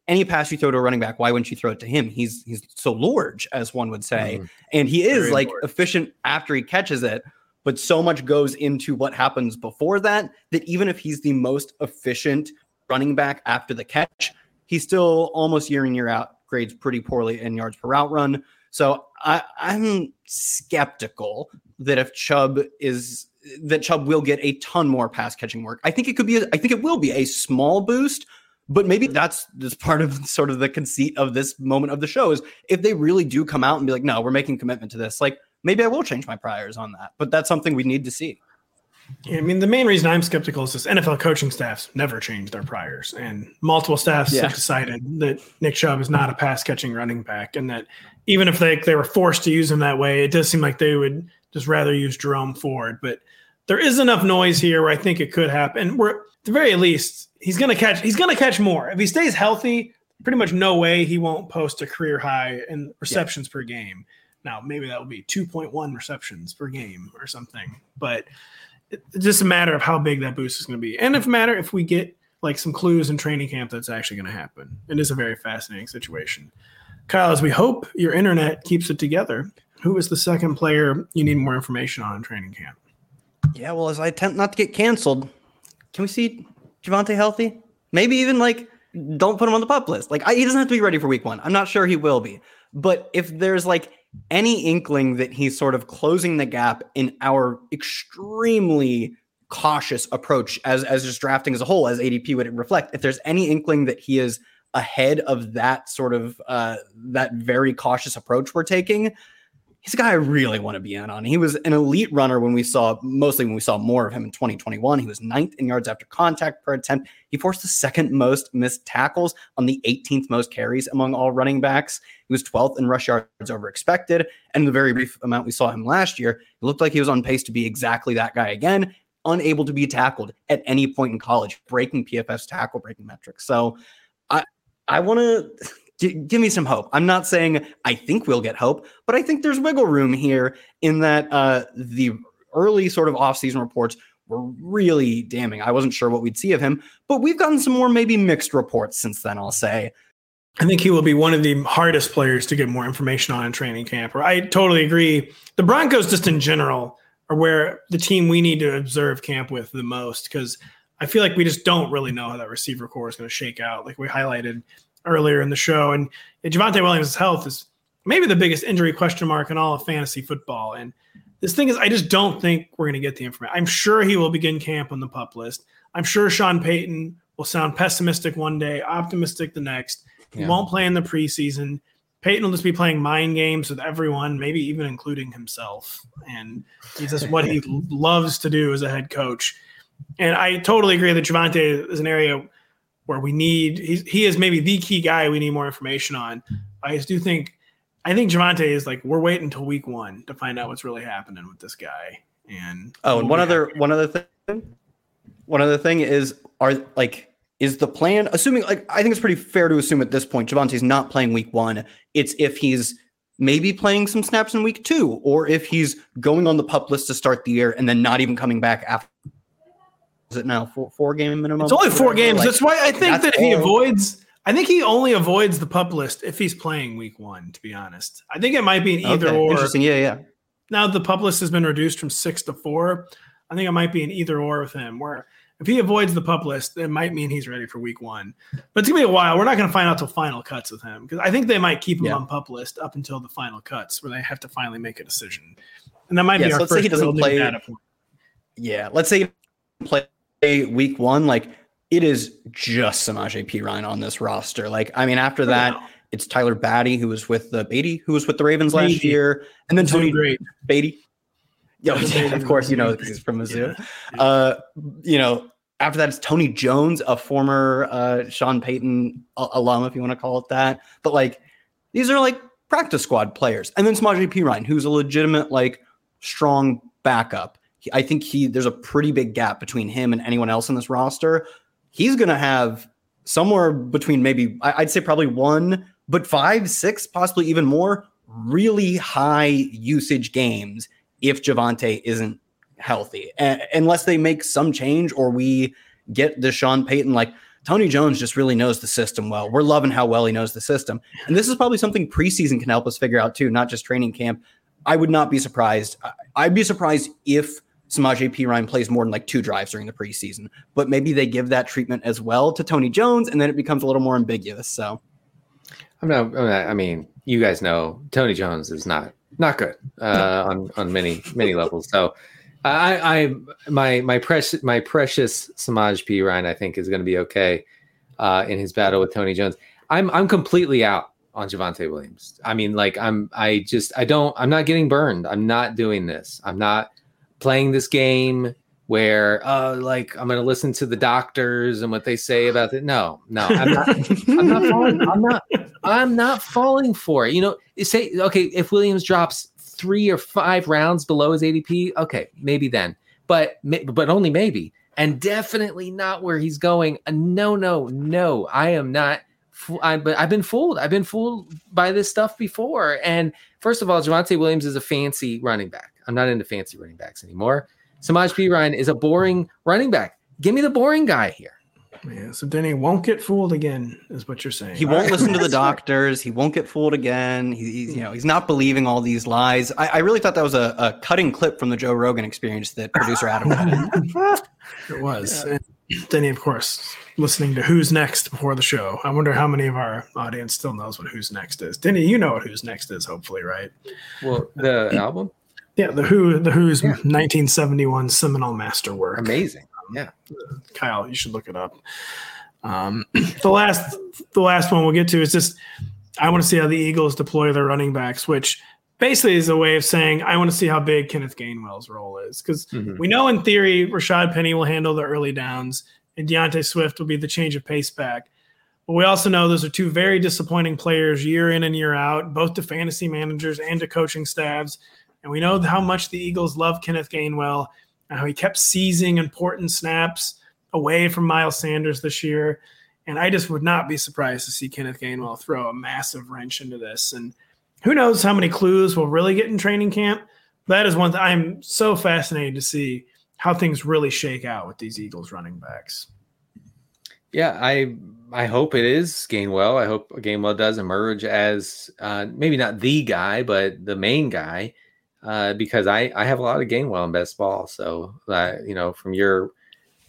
any pass you throw to a running back, why wouldn't you throw it to him? He's he's so large, as one would say, mm-hmm. and he is Very like large. efficient after he catches it. But so much goes into what happens before that that even if he's the most efficient running back after the catch, he still almost year in year out grades pretty poorly in yards per route run. So I, I'm skeptical that if Chubb is that Chubb will get a ton more pass catching work. I think it could be. A, I think it will be a small boost, but maybe that's just part of sort of the conceit of this moment of the show is if they really do come out and be like, no, we're making commitment to this. Like maybe I will change my priors on that, but that's something we need to see. Yeah, I mean, the main reason I'm skeptical is this NFL coaching staffs never change their priors, and multiple staffs yeah. have decided that Nick Chubb is not a pass catching running back, and that even if they they were forced to use him that way, it does seem like they would just rather use Jerome Ford. But there is enough noise here where I think it could happen. We're at the very least, he's gonna catch he's gonna catch more. If he stays healthy, pretty much no way he won't post a career high in receptions yeah. per game. Now, maybe that will be 2.1 receptions per game or something, but it's just a matter of how big that boost is going to be. And if matter if we get like some clues in training camp that's actually going to happen. It is a very fascinating situation. Kyle, as we hope your internet keeps it together, who is the second player you need more information on in training camp? Yeah, well, as I attempt not to get canceled, can we see Javonte healthy? Maybe even like don't put him on the pup list. Like I, he doesn't have to be ready for week one. I'm not sure he will be, but if there's like any inkling that he's sort of closing the gap in our extremely cautious approach as as just drafting as a whole, as ADP would reflect, if there's any inkling that he is ahead of that sort of uh, that very cautious approach we're taking, he's a guy I really want to be in on. He was an elite runner when we saw, mostly when we saw more of him in 2021. He was ninth in yards after contact per attempt. He forced the second most missed tackles on the 18th most carries among all running backs. He was 12th in rush yards over expected. And the very brief amount we saw him last year, it looked like he was on pace to be exactly that guy again. Unable to be tackled at any point in college, breaking PFF's tackle breaking metrics. So I I want to G- give me some hope. I'm not saying I think we'll get hope, but I think there's wiggle room here in that uh, the early sort of offseason reports were really damning. I wasn't sure what we'd see of him, but we've gotten some more maybe mixed reports since then, I'll say. I think he will be one of the hardest players to get more information on in training camp. I totally agree. The Broncos, just in general, are where the team we need to observe camp with the most because I feel like we just don't really know how that receiver corps is going to shake out. Like we highlighted earlier in the show. And Javonte Williams' health is maybe the biggest injury question mark in all of fantasy football. And this thing is, I just don't think we're going to get the information. I'm sure he will begin camp on the pup list. I'm sure Sean Payton will sound pessimistic one day, optimistic the next. He yeah. won't play in the preseason. Payton will just be playing mind games with everyone, maybe even including himself. And he's just what he loves to do as a head coach. And I totally agree that Javonte is an area where we need he's, he is maybe the key guy we need more information on. I just do think I think Javonte is like we're waiting until week one to find out what's really happening with this guy. And oh, and one other one other thing, one other thing is are like is the plan assuming like I think it's pretty fair to assume at this point Javonte's not playing week one. It's if he's maybe playing some snaps in week two, or if he's going on the pup list to start the year and then not even coming back after is it now four, four game minimum? It's only four games. like, that's why I think that if he avoids, I think he only avoids the pup list if he's playing week one. To be honest, I think it might be an either Okay, or. Interesting. Yeah, yeah. Now the pup list has been reduced from six to four. I think it might be an either or with him. Where if he avoids the pup list, it might mean he's ready for week one. But it's gonna be a while. We're not gonna find out till final cuts with him because I think they might keep him Yeah. on pup list up until the final cuts where they have to finally make a decision. And that might Yeah, be so our let's say he doesn't play-. Yeah. Let's say you play week one, like it is just Samaje Perine on this roster. Like, I mean, after that, it's Tyler Badie, who was with the Badie, who was with the Ravens last Badie. year, and then Tony great. Badie. Yeah, Tyler yeah, of course, you know he's from Mizzou. Yeah. Uh, you know, after that, it's Tony Jones, a former uh, Sean Payton alum, if you want to call it that. But like, these are like practice squad players, and then Samaje Perine, who's a legitimate like strong backup. He- I think he there's a pretty big gap between him and anyone else in this roster. He's gonna have somewhere between maybe I'd say probably one, but five, six, possibly even more really high usage games if Javonte isn't healthy, A- unless they make some change or we get the Sean Payton like. Tony Jones just really knows the system well. We're loving how well he knows the system. And this is probably something preseason can help us figure out too, not just training camp. I would not be surprised. I'd be surprised if Samaje Perine plays more than like two drives during the preseason, but maybe they give that treatment as well to Tony Jones, and then it becomes a little more ambiguous. So, I'm not, I'm not. I mean, you guys know Tony Jones is not not good uh, on on many many levels. So, I, I my my precious my precious Samaje Perine, I think, is going to be okay uh, in his battle with Tony Jones. I'm I'm completely out on Javonte Williams. I mean, like I'm I just I don't I'm not getting burned. I'm not doing this. I'm not playing this game where uh like I'm gonna listen to the doctors and what they say about it. No, no, I'm not I'm not falling. I'm not. I'm not falling for it. You know, say okay if Williams drops three or five rounds below his ADP, okay, maybe then, but but only maybe, and definitely not where he's going. No, no, no. I am not. Fo- I, but I've been fooled. I've been fooled by this stuff before. And first of all, Javonte Williams is a fancy running back. I'm not into fancy running backs anymore. Samaje Perine is a boring running back. Give me the boring guy here. Yeah, so Denny won't get fooled again, is what you're saying. he won't listen to the doctors. He won't get fooled again. He, he's, you know, he's not believing all these lies. I, I really thought that was a, a cutting clip from the Joe Rogan experience that producer Adam had. It was. And Denny, of course, listening to Who's Next before the show. I wonder how many of our audience still knows what Who's Next is. Denny, you know what Who's Next is, hopefully, right? Well, the album, Yeah, the Who, the Who's 1971 seminal masterwork. amazing. Yeah. Kyle, you should look it up. Um, the last, the last one we'll get to is just I want to see how the Eagles deploy their running backs, which basically is a way of saying I want to see how big Kenneth Gainwell's role is because Mhm. we know in theory Rashaad Penny will handle the early downs and D'Andre Swift will be the change of pace back. But we also know those are two very disappointing players year in and year out, both to fantasy managers and to coaching staffs. And we know how much the Eagles love Kenneth Gainwell and how he kept seizing important snaps away from Miles Sanders this year. And I just would not be surprised to see Kenneth Gainwell throw a massive wrench into this. And who knows how many clues we'll really get in training camp. That is one that I'm so fascinated to see how things really shake out with these Eagles running backs. Yeah, I I hope it is Gainwell. I hope Gainwell does emerge as uh, maybe not the guy, but the main guy, uh, because I I have a lot of Gainwell in best ball. So uh, you know, from your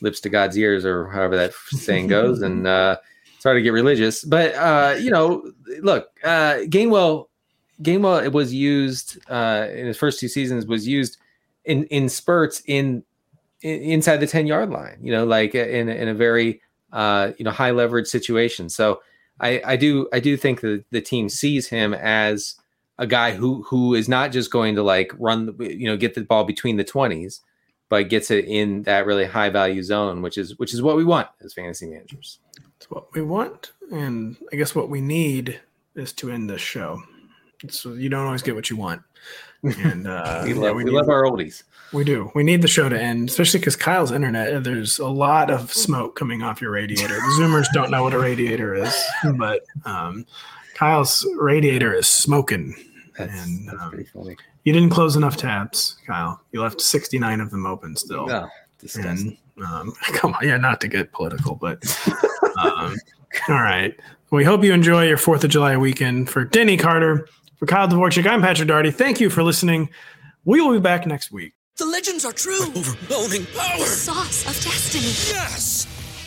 lips to God's ears, or however that saying goes, and uh, sorry to get religious, but uh, you know, look, uh, Gainwell Gainwell it was used uh, in his first two seasons was used in in spurts in, in inside the 10 yard line you know like in in a very uh, you know high leverage situation. So I, I do I do think that the team sees him as a guy who who is not just going to like run you know get the ball between the twenties, but gets it in that really high value zone, which is which is what we want as fantasy managers. It's what we want, and I guess what we need is to end this show. So you don't always get what you want, and uh, we yeah, love we, love our oldies. We do. We need the show to end, especially because Kyle's internet. There's a lot of smoke coming off your radiator. The Zoomers don't know what a radiator is, but um, Kyle's radiator is smoking. That's, And, that's um, pretty funny. You didn't close enough tabs, Kyle. You left 69 of them open still. No, Disgusting. And, um, come on, yeah, not to get political, but um, all right. We hope you enjoy your Fourth of July weekend. For Denny Carter, for Kyle Dvorchak, I'm Patrick Daugherty. Thank you for listening. We will be back next week. The legends are true. overwhelming power! Sauce of destiny. Yes!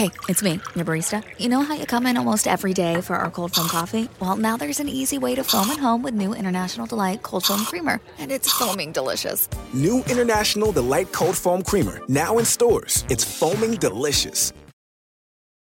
Hey, it's me, your barista. You know how you come in almost every day for our cold foam coffee? Well, now there's an easy way to foam at home with new International Delight Cold Foam Creamer. And it's foaming delicious. New International Delight Cold Foam Creamer, now in stores. It's foaming delicious.